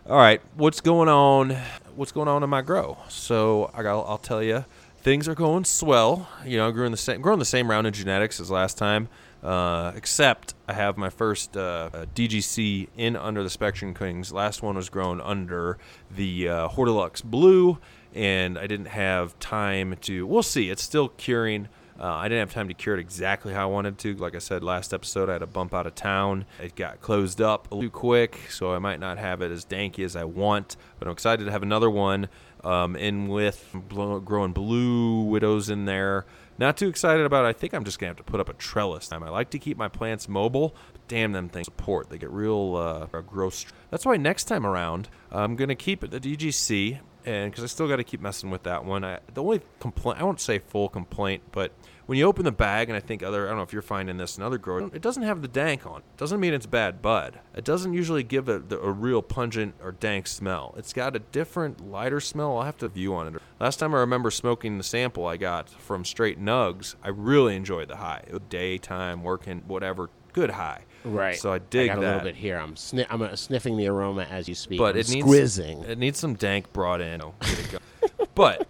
All right, what's going on? What's going on in my grow? So I got, I'll tell you, things are going swell. You know, growing the same, growing the same round of genetics as last time, uh, except I have my first uh, uh, DGC in under the Spectrum Kings. Last one was grown under the uh, Hortilux Blue, and I didn't have time to. We'll see. It's still curing. Uh, I didn't have time to cure it exactly how I wanted to. Like I said last episode, I had a bump out of town. It got closed up a little too quick, so I might not have it as danky as I want. But I'm excited to have another one um, in with growing blue widows in there. Not too excited about it. I think I'm just gonna have to put up a trellis time. I like to keep my plants mobile. But damn them things support. They get real uh, gross. That's why next time around I'm gonna keep the DGC, and because I still got to keep messing with that one. I, the only complaint I won't say full complaint, but when you open the bag, and I think other I don't know if you're finding this in other growers, it doesn't have the dank on. it. Doesn't mean it's bad bud. It doesn't usually give a, a real pungent or dank smell. It's got a different lighter smell. I'll have to view on it. Last time I remember smoking the sample I got from Straight Nugs, I really enjoyed the high. Daytime working whatever, good high. Right. So I dig I got that. a little bit here. I'm sni- I'm uh, sniffing the aroma as you speak. but I'm it needs squizzing. it needs some dank brought in. Oh, get it go- but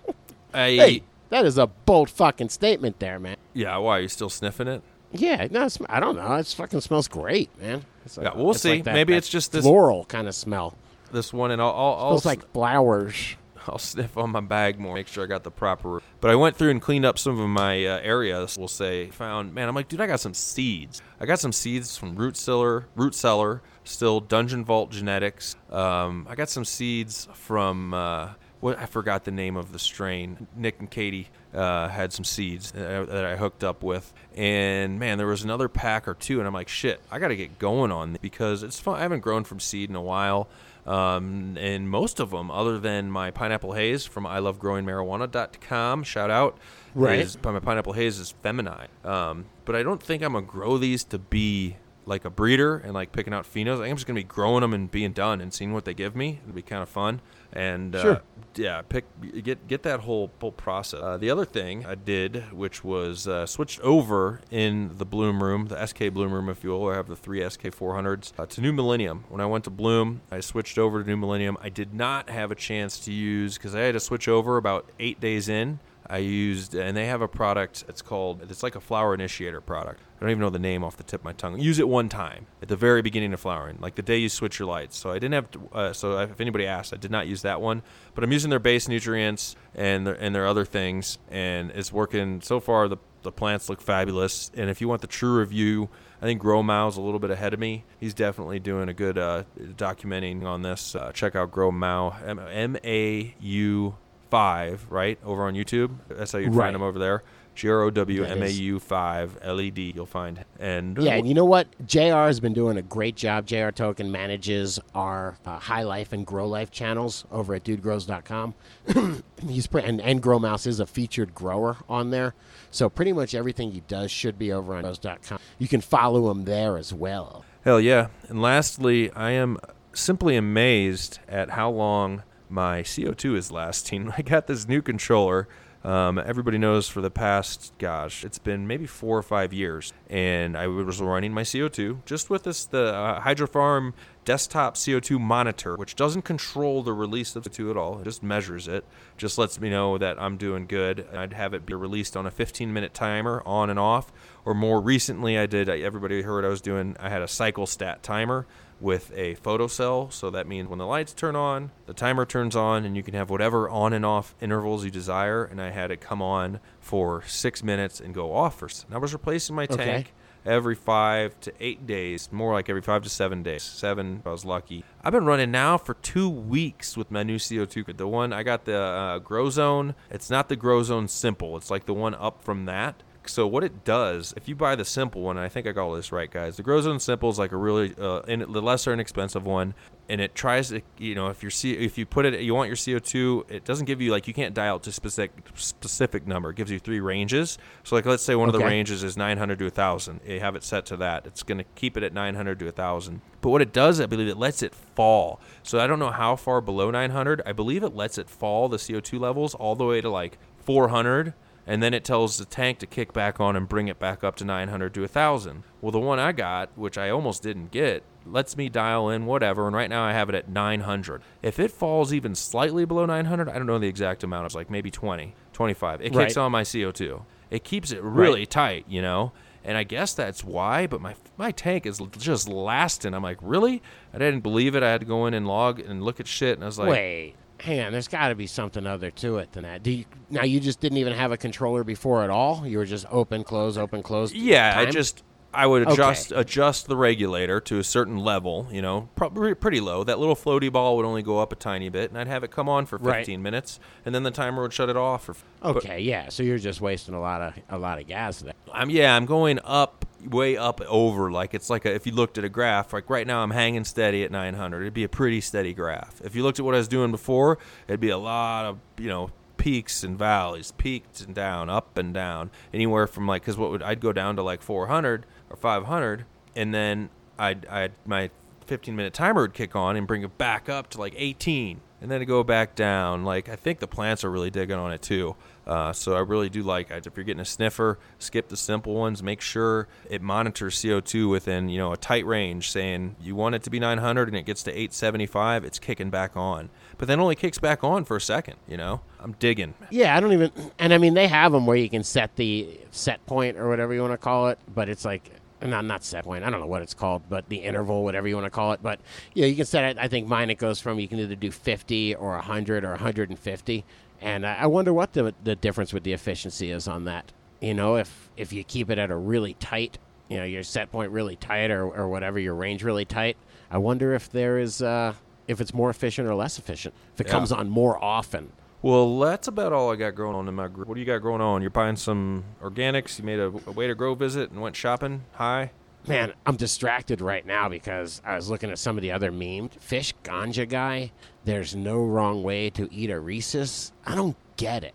I Hey, that is a bold fucking statement there, man. yeah. Why are you still sniffing it? Yeah, no, it's, I don't know. It fucking smells great, man. It's Yeah, we'll see. like that- Maybe that it's just this- floral kind of smell. This one, and I'll I'll, I'll Smells like flowers. I'll sniff on my bag more, make sure I got the proper. But I went through and cleaned up some of my uh, areas. We'll say found man. I'm like, dude, I got some seeds. I got some seeds from Root Cellar, Root Cellar, still Dungeon Vault Genetics. Um, I got some seeds from. Uh, what I forgot the name of the strain. Nick and Katie uh, had some seeds that I, that I hooked up with, and man, there was another pack or two, and I'm like, shit, I got to get going on this because it's fun. I haven't grown from seed in a while. Um, and most of them, other than my pineapple haze from I love growing marijuana.com, shout out, Right. is, my pineapple haze is feminine. Um, but I don't think I'm gonna grow these to be like a breeder and like picking out phenos. I think I'm just gonna be growing them and being done and seeing what they give me. It'll be kind of fun. And uh, yeah, pick get get that whole whole process. Uh, the other thing I did, which was uh, switched over in the Bloom room, the SK Bloom room, if you will. I have the three SK 400s uh, to New Millennium. When I went to Bloom, I switched over to New Millennium. I did not have a chance to use because I had to switch over about eight days in. I used, and they have a product. It's called. It's like a flower initiator product. I don't even know the name off the tip of my tongue. Use it one time at the very beginning of flowering, like the day you switch your lights. So I didn't have. To, uh, so if anybody asked, I did not use that one. But I'm using their base nutrients and their, and their other things, and it's working so far. The the plants look fabulous. And if you want the true review, I think Grow Mao's a little bit ahead of me. He's definitely doing a good uh, documenting on this. Uh, check out Grow Mao, M A U five, right over on YouTube. That's how you Right. find him over there. G R O W M A U five L E D. You'll find and Yeah, and you know what? JR has been doing a great job. JR Token manages our uh, High Life and Grow Life channels over at dudegrows.com. He's pre- and, and Grow Mouse is a featured grower on there. So pretty much everything he does should be over on grows.com. You can follow him there as well. Hell yeah. And lastly, I am simply amazed at how long my CO2 is lasting. I got this new controller. Um, everybody knows for the past, gosh, it's been maybe four or five years, and I was running my CO2 just with this the uh, Hydrofarm desktop CO2 monitor, which doesn't control the release of CO2 at all. It just measures it, just lets me know that I'm doing good. I'd have it be released on a 15 minute timer on and off. Or more recently, I did, everybody heard I was doing, I had a cycle stat timer with a photocell. So that means when the lights turn on, the timer turns on, and you can have whatever on and off intervals you desire. And I had it come on for six minutes and go off for. And I was replacing my Okay. tank every five to eight days, more like every five to seven days. Seven, if I was lucky. I've been running now for two weeks with my new CO2. The one I got the uh, Grow Zone. It's not the Grow Zone Simple. It's like the one up from that. So what it does, if you buy the simple one, and I think I got all this right, guys. The Grow Zone Simple is like a really uh, in, the lesser inexpensive one, and it tries to, you know, if you're C, if you put it, you want your CO2, it doesn't give you like you can't dial to specific specific number. It gives you three ranges. So like let's say one of the ranges is 900 to 1,000. You have it set to that. It's going to keep it at 900 to 1,000. But what it does, I believe, it lets it fall. So I don't know how far below 900. I believe it lets it fall the CO2 levels all the way to like 400 and then it tells the tank to kick back on and bring it back up to 900 to 1000 well the one i got which i almost didn't get lets me dial in whatever and right now i have it at 900 if it falls even slightly below 900 i don't know the exact amount it's like maybe 20 25 it kicks on my co2 it keeps it really Right. tight you know and I guess that's why, but my my tank is just lasting. I'm like, really? I didn't believe it. I had to go in and log and look at shit, and I was like, Wait, hang on, there's got to be something other to it than that. Do you, now you just didn't even have a controller before at all? You were just open, close, open, close. Yeah, I just I would Okay. adjust adjust the regulator to a certain level, you know, probably pretty low. That little floaty ball would only go up a tiny bit, and I'd have it come on for Right. 15 minutes, and then the timer would shut it off. But Okay, yeah. So you're just wasting a lot of a lot of gas there. I'm yeah, I'm going up, way up over. Like it's like a, if you looked at a graph, like right now I'm hanging steady at 900. It'd be a pretty steady graph. If you looked at what I was doing before, it'd be a lot of you know peaks and valleys, peaks and down, up and down, anywhere from like because what would I'd go down to like 400 or 500, and then I'd I'd my 15 minute timer would kick on and bring it back up to like 18 and then it go back down like i think the plants are really digging on it too uh, so i really do like it. if you're getting a sniffer skip the simple ones make sure it monitors co2 within you know a tight range saying you want it to be 900 and it gets to 875 it's kicking back on but then only kicks back on for a second you know i'm digging Yeah, I don't even. And I mean, they have them where you can set the set point or whatever you want to call it, but it's like. Not not set point. I don't know what it's called, but the interval, whatever you want to call it. But yeah, you can set it. I think mine it goes from you can either do 50 or 100 or 150, and I I wonder what the the difference with the efficiency is on that. You know, if if you keep it at a really tight, you know, your set point really tight or or whatever, your range really tight. I wonder if there is uh if it's more efficient or less efficient. If it Yeah. comes on more often. Well, that's about all I got growing on in my group. What do you got growing on? You're buying some organics. You made a, a way to grow visit and went shopping. Hi. Man, I'm distracted right now because I was looking at some of the other memes. Fish ganja guy, there's no wrong way to eat a Reese's. I don't get it.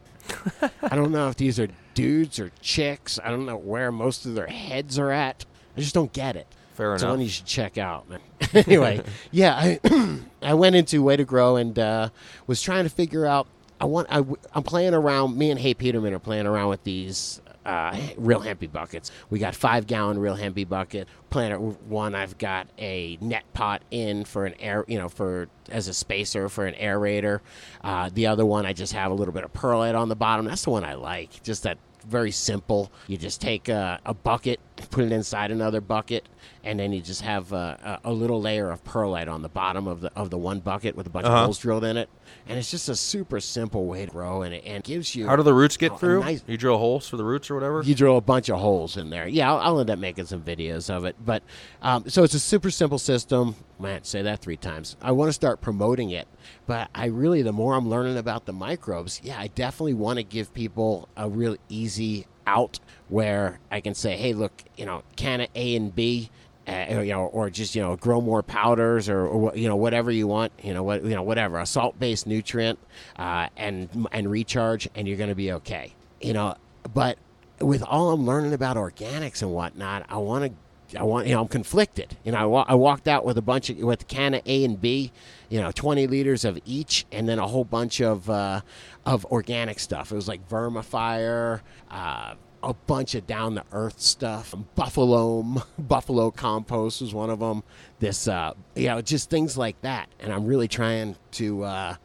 I don't know if these are dudes or chicks. I don't know where most of their heads are at. I just don't get it. Fair It's enough. one you should check out, man. anyway, yeah, I I went into Way to Grow and uh, was trying to figure out. I want. I, am playing around. Me and Hey Peterman are playing around with these uh, real hempy buckets. We got five gallon real hempy bucket. Planet one, I've got a net pot in for an air, you know, for as a spacer for an aerator. Uh, the other one, I just have a little bit of perlite on the bottom. That's the one I like. Just that very simple. You just take a, a bucket, put it inside another bucket, and then you just have a, a, a little layer of perlite on the bottom of the of the one bucket with a bunch Uh-huh. of holes drilled in it. And it's just a super simple way to grow, and it and gives you. How do the roots get a- through? nice- you drill holes for the roots or whatever. you drill a bunch of holes in there. Yeah, I'll, I'll end up making some videos of it. But um, so it's a super simple system. Man, say that three times. I want to start promoting it, but I really, the more I'm learning about the microbes, yeah, I definitely want to give people a real easy out where I can say, hey, look, you know, can of A and B. Uh, or, you know, or just you know, grow more powders, or, or you know, whatever you want. You know, what you know, whatever a salt-based nutrient, uh, and and recharge, and you're going to be okay. You know, but with all I'm learning about organics and whatnot, I want to, I want, you know, I'm conflicted. You know, I, wa- I walked out with a bunch of, with a can of A and B, you know, 20 liters of each, and then a whole bunch of, uh, of organic stuff. It was like Vermifier, uh, a bunch of down the earth stuff. Buffalo, Buffalo compost was one of them. This, uh, you know, just things like that. And I'm really trying to, uh,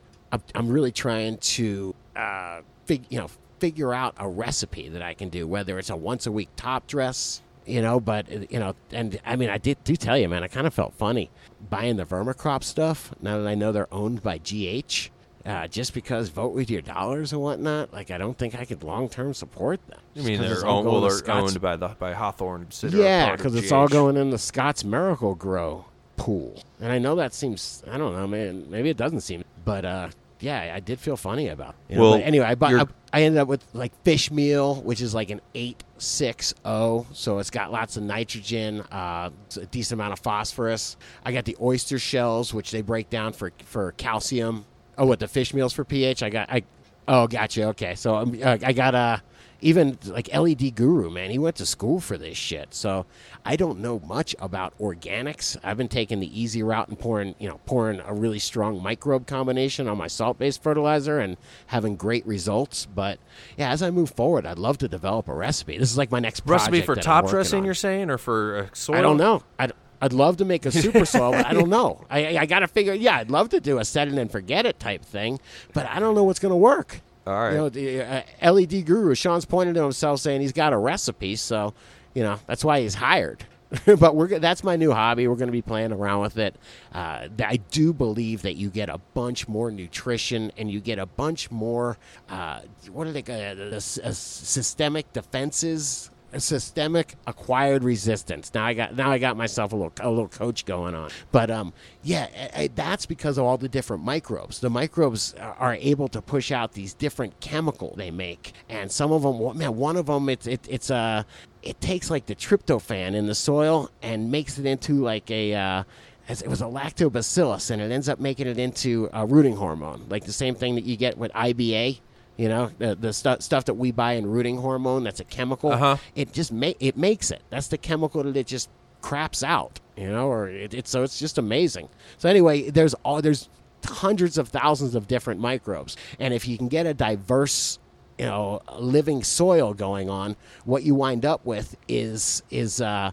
I'm, really trying to, uh, fig, you know, figure out a recipe that I can do, whether it's a once a week top dress, you know, but, uh, you know, and I mean, I did do tell you, man, I kind of felt funny buying the vermicrop stuff now that I know they're owned by GH. Uh, just because vote with your dollars and whatnot, like I don't think I could long term support them. I mean they're going well, they're owned by the by Hawthorne? Yeah, because it's all going in the Scott's Miracle-Gro pool, and I know that seems I don't know, man. Maybe it doesn't seem, but uh, yeah, I did feel funny about. It. You know, Well, but anyway, I, bought, I I ended up with like fish meal, which is like an eight six zero, so it's got lots of nitrogen, uh, a decent amount of phosphorus. I got the oyster shells, which they break down for for calcium. Oh, what the fish meals for pH? I got I. Oh, gotcha. Okay, so um, uh, I got uh, even like LED Guru, man. He went to school for this shit. So I don't know much about organics. I've been taking the easy route and pouring, you know, pouring a really strong microbe combination on my salt-based fertilizer and having great results. But yeah, as I move forward, I'd love to develop a recipe. This is like my next Recipe project for top dressing, on. you're saying, or for uh, soil? I don't know. I'd, I'd love to make a super soil, but I don't know. I, I got to figure. Yeah, I'd love to do a set it and forget it type thing, but I don't know what's going to work. All right. You know, the uh, LED guru, Sean's pointing to himself saying he's got a recipe, so you know that's why he's hired. but we're that's my new hobby. We're going to be playing around with it. Uh, I do believe that you get a bunch more nutrition and you get a bunch more. Uh, what are they? Uh, the, uh, systemic defenses. Systemic acquired resistance. Now I got now I got myself a little a little coach going on. But um, yeah, I, I- that's because of all the different microbes. The microbes are able to push out these different chemical they make, and some of them, man, one of them, it's it, it's a it takes like the tryptophan in the soil and makes it into like a uh, it was a lactobacillus and it ends up making it into a rooting hormone like the same thing that you get with IBA you know the, the stu- stuff that we buy in rooting hormone that's a chemical Uh-huh. it just ma- it makes it. That's the chemical that it just craps out you know or it, it's so it's just amazing. So anyway there's all there's hundreds of thousands of different microbes. And if you can get a diverse you know living soil going on what you wind up with is is uh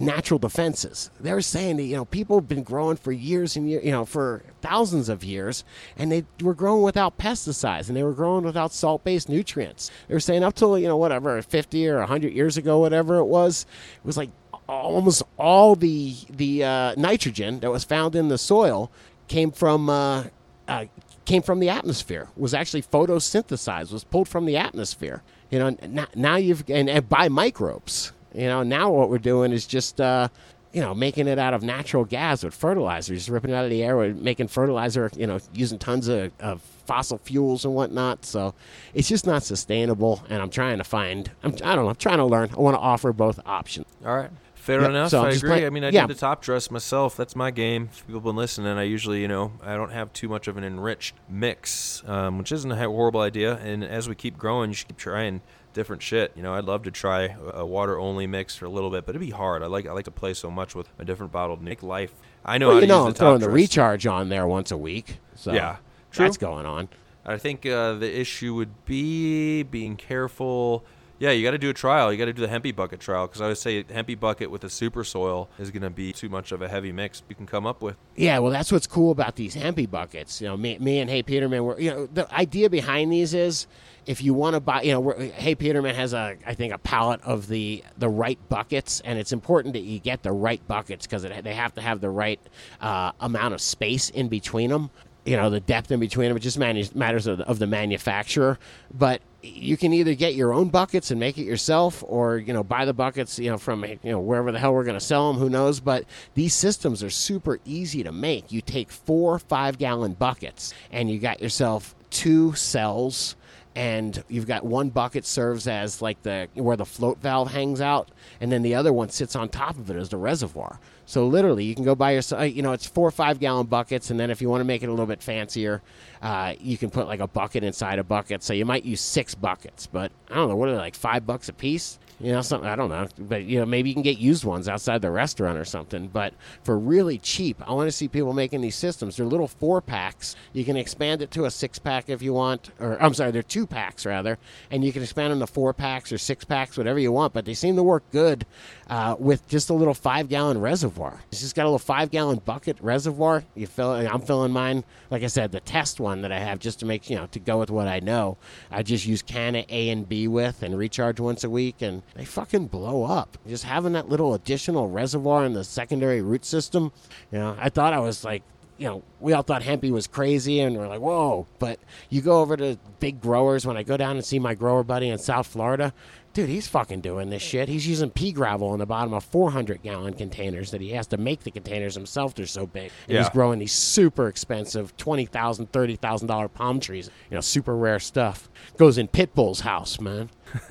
natural defenses they're saying that you know people have been growing for years and years you know for thousands of years and they were growing without pesticides and they were growing without salt-based nutrients they were saying up till you know whatever 50 or 100 years ago whatever it was it was like almost all the the uh, nitrogen that was found in the soil came from uh, uh, came from the atmosphere. Was actually photosynthesized. Was pulled from the atmosphere. You know, now, you've and, and by microbes. You know, now what we're doing is just. Uh, you know, making it out of natural gas with fertilizer, just ripping it out of the air, with making fertilizer. You know, using tons of, of fossil fuels and whatnot. So it's just not sustainable. And I'm trying to find. I'm, I don't know. I'm trying to learn. I want to offer both options. All right. Fair Yep, enough. so I agree. play- I mean, I yeah. do the top dress myself. That's my game. If people have been listening, I usually, you know, I don't have too much of an enriched mix, um, which isn't a horrible idea. And as we keep growing, you should keep trying different shit. You know, I'd love to try a water only mix for a little bit, but it'd be hard. I like I like to play so much with a different bottled make life. I know well, how you know, I'm the top throwing the recharge on there once a week. So Yeah, that's going on. I think uh, the issue would be being careful. Yeah, you got to do a trial. You got to do the Hempy bucket trial because I would say Hempy bucket with a super soil is going to be too much of a heavy mix you can come up with. Yeah, well, that's what's cool about these hempy buckets. You know, me, me and Hey Peterman were. You know, the idea behind these is if you want to buy. You know, Hey Peterman has a, I think, a palette of the the right buckets, and it's important that you get the right buckets because they have to have the right uh, amount of space in between them. You know, the depth in between them. It just matters of of the manufacturer, but you can either get your own buckets and make it yourself or you know buy the buckets you know from you know wherever the hell we're going to sell them who knows? But these systems are super easy to make. You take four five gallon buckets and you got yourself two cells and you've got one bucket serves as like the where the float valve hangs out and then the other one sits on top of it as the reservoir so literally you can go buy yourself you know it's four or five gallon buckets and then if you want to make it a little bit fancier uh, you can put like a bucket inside a bucket. So you might use six buckets but i don't know what are they like five bucks a piece? You know something i don't know. But you know maybe you can get used ones outside the restaurant or something. But for really cheap i want to see people making these systems. They're little four packs. You can expand it to a six pack if you want or i'm sorry they're two packs rather. And you can expand them to four packs or six packs whatever you want but they seem to work good uh, with just a little five gallon reservoir. It's just got a little five gallon bucket reservoir. You fill i'm filling mine like i said the test one that i have just to make you know to go with what i know. I just use can of a and b with and recharge once a week and they fucking blow up. Just having that little additional reservoir in the secondary root system you know i thought i was like you know, we all thought Hempy was crazy and we're like, whoa. But you go over to big growers. When I go down and see my grower buddy in South Florida, dude, he's fucking doing this shit. He's using pea gravel in the bottom of 400 gallon containers that he has to make the containers himself. They're so big. And he's growing these super expensive $20,000, $30,000 palm trees, you know, super rare stuff. Goes in Pitbull's house, man.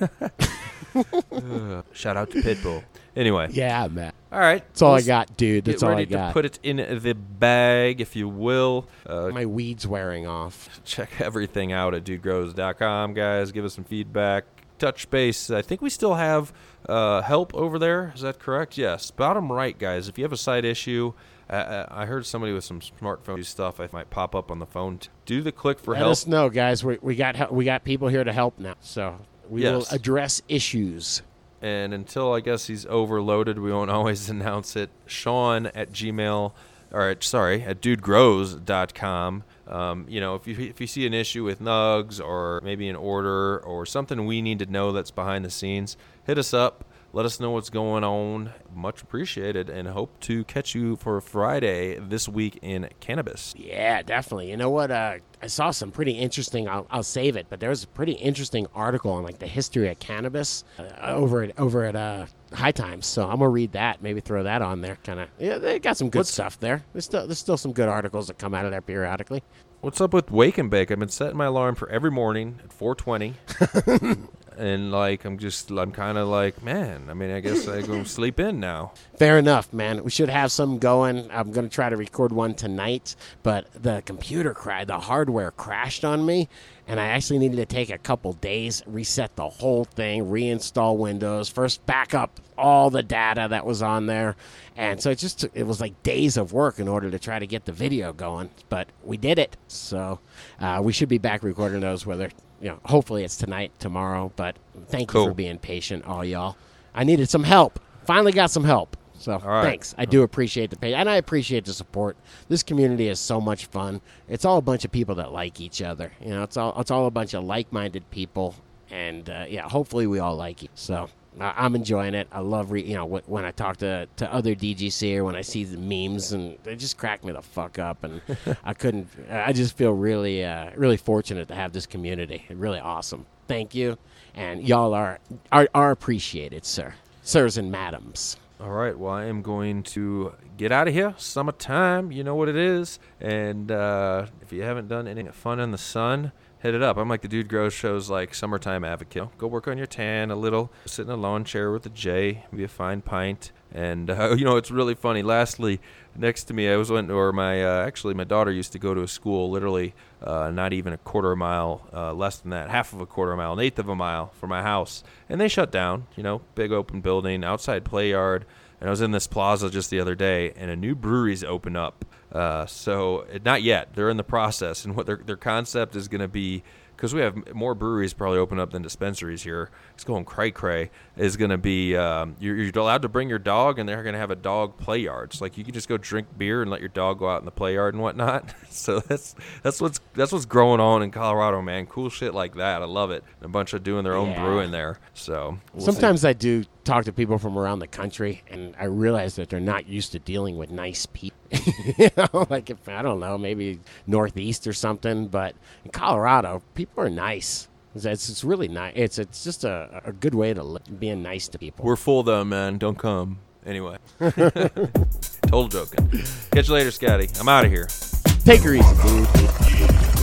Shout out to Pitbull. Anyway. Yeah, man. All right. That's all I got, dude. That's all I got. to put it in the bag, if you will. Uh, My weed's wearing off. check everything out at dudegrows.com, guys. Give us some feedback. Touch base. I think we still have uh, help over there. Is that correct? Yes. Bottom right, guys. If you have a side issue, uh, uh, I heard somebody with some smartphone stuff. I might pop up on the phone. Do the click for Let help. Let us know, guys. We, we got we got people here to help now, so we will address issues. and until I guess he's overloaded, we won't always announce it. Sean at Gmail, or at, sorry, at dudegrows.com. Um, you know, if you if you see an issue with nugs or maybe an order or something we need to know that's behind the scenes, hit us up. Let us know what's going on. Much appreciated, and hope to catch you for Friday this week in cannabis. Yeah, definitely. You know what? Uh, I saw some pretty interesting. I'll, I'll save it, but there was a pretty interesting article on like the history of cannabis uh, over at over at uh, High Times. So I'm gonna read that. Maybe throw that on there. Kind of. Yeah, they got some good stuff there. There's still there's still some good articles that come out of there periodically. What's up with wake and bake? I've been setting my alarm for every morning at 4:20, and like I'm just I'm kind of like man. I mean, I guess I go sleep in now. Fair enough, man. We should have some going. I'm going to try to record one tonight, but the computer cried, the hardware crashed on me, and I actually needed to take a couple days, reset the whole thing, reinstall Windows, first back up all the data that was on there. And so it just it was like days of work in order to try to get the video going, but we did it. So uh, we should be back recording those whether you know, hopefully it's tonight, tomorrow, but thank you for being patient, all y'all. I needed some help. Finally got some help. So right. thanks. I do appreciate the pay, and I appreciate the support. This community is so much fun. It's all a bunch of people that like each other. You know, it's all it's all a bunch of like-minded people, and uh, yeah, hopefully we all like it. So I'm enjoying it. I love re- you know when I talk to to other DGC or when I see the memes, and they just crack me the fuck up. And I couldn't. I just feel really uh, really fortunate to have this community. Really awesome. Thank you, and y'all are are, are appreciated, sir, sirs and madams. All right. Well, I am going to get out of here. Summertime, you know what it is. And uh, if you haven't done any fun in the sun, hit it up. I'm like the Dude Grows show's like summertime advocate. Go work on your tan a little. Sit in a lawn chair with a J. Be a fine pint. And uh, you know it's really funny. Lastly, next to me, I was went or my uh, actually my daughter used to go to a school literally uh, not even a quarter mile, uh, less than that, half of a quarter mile, an eighth of a mile from my house, and they shut down. You know, big open building, outside play yard. And I was in this plaza just the other day, and a new brewery's open up. Uh, so not yet. They're in the process, and what their their concept is going to be because we have more breweries probably open up than dispensaries here. It's going cray cray. Is going to be um, you're, you're allowed to bring your dog, and they're going to have a dog play yard. So like you can just go drink beer and let your dog go out in the play yard and whatnot. so that's that's what's that's what's growing on in Colorado, man. Cool shit like that. I love it. And a bunch of doing their own Yeah. brewing there. So we'll see. Sometimes I do talk to people from around the country, and I realize that they're not used to dealing with nice people. you know, like if I don't know, maybe Northeast or something. But in Colorado, people are nice. It's, it's really nice. It's it's just a, a good way to live, being nice to people. We're full though, man. Don't come. Anyway. Total joking. Catch you later, Scotty. I'm out of here. Take her easy, dude.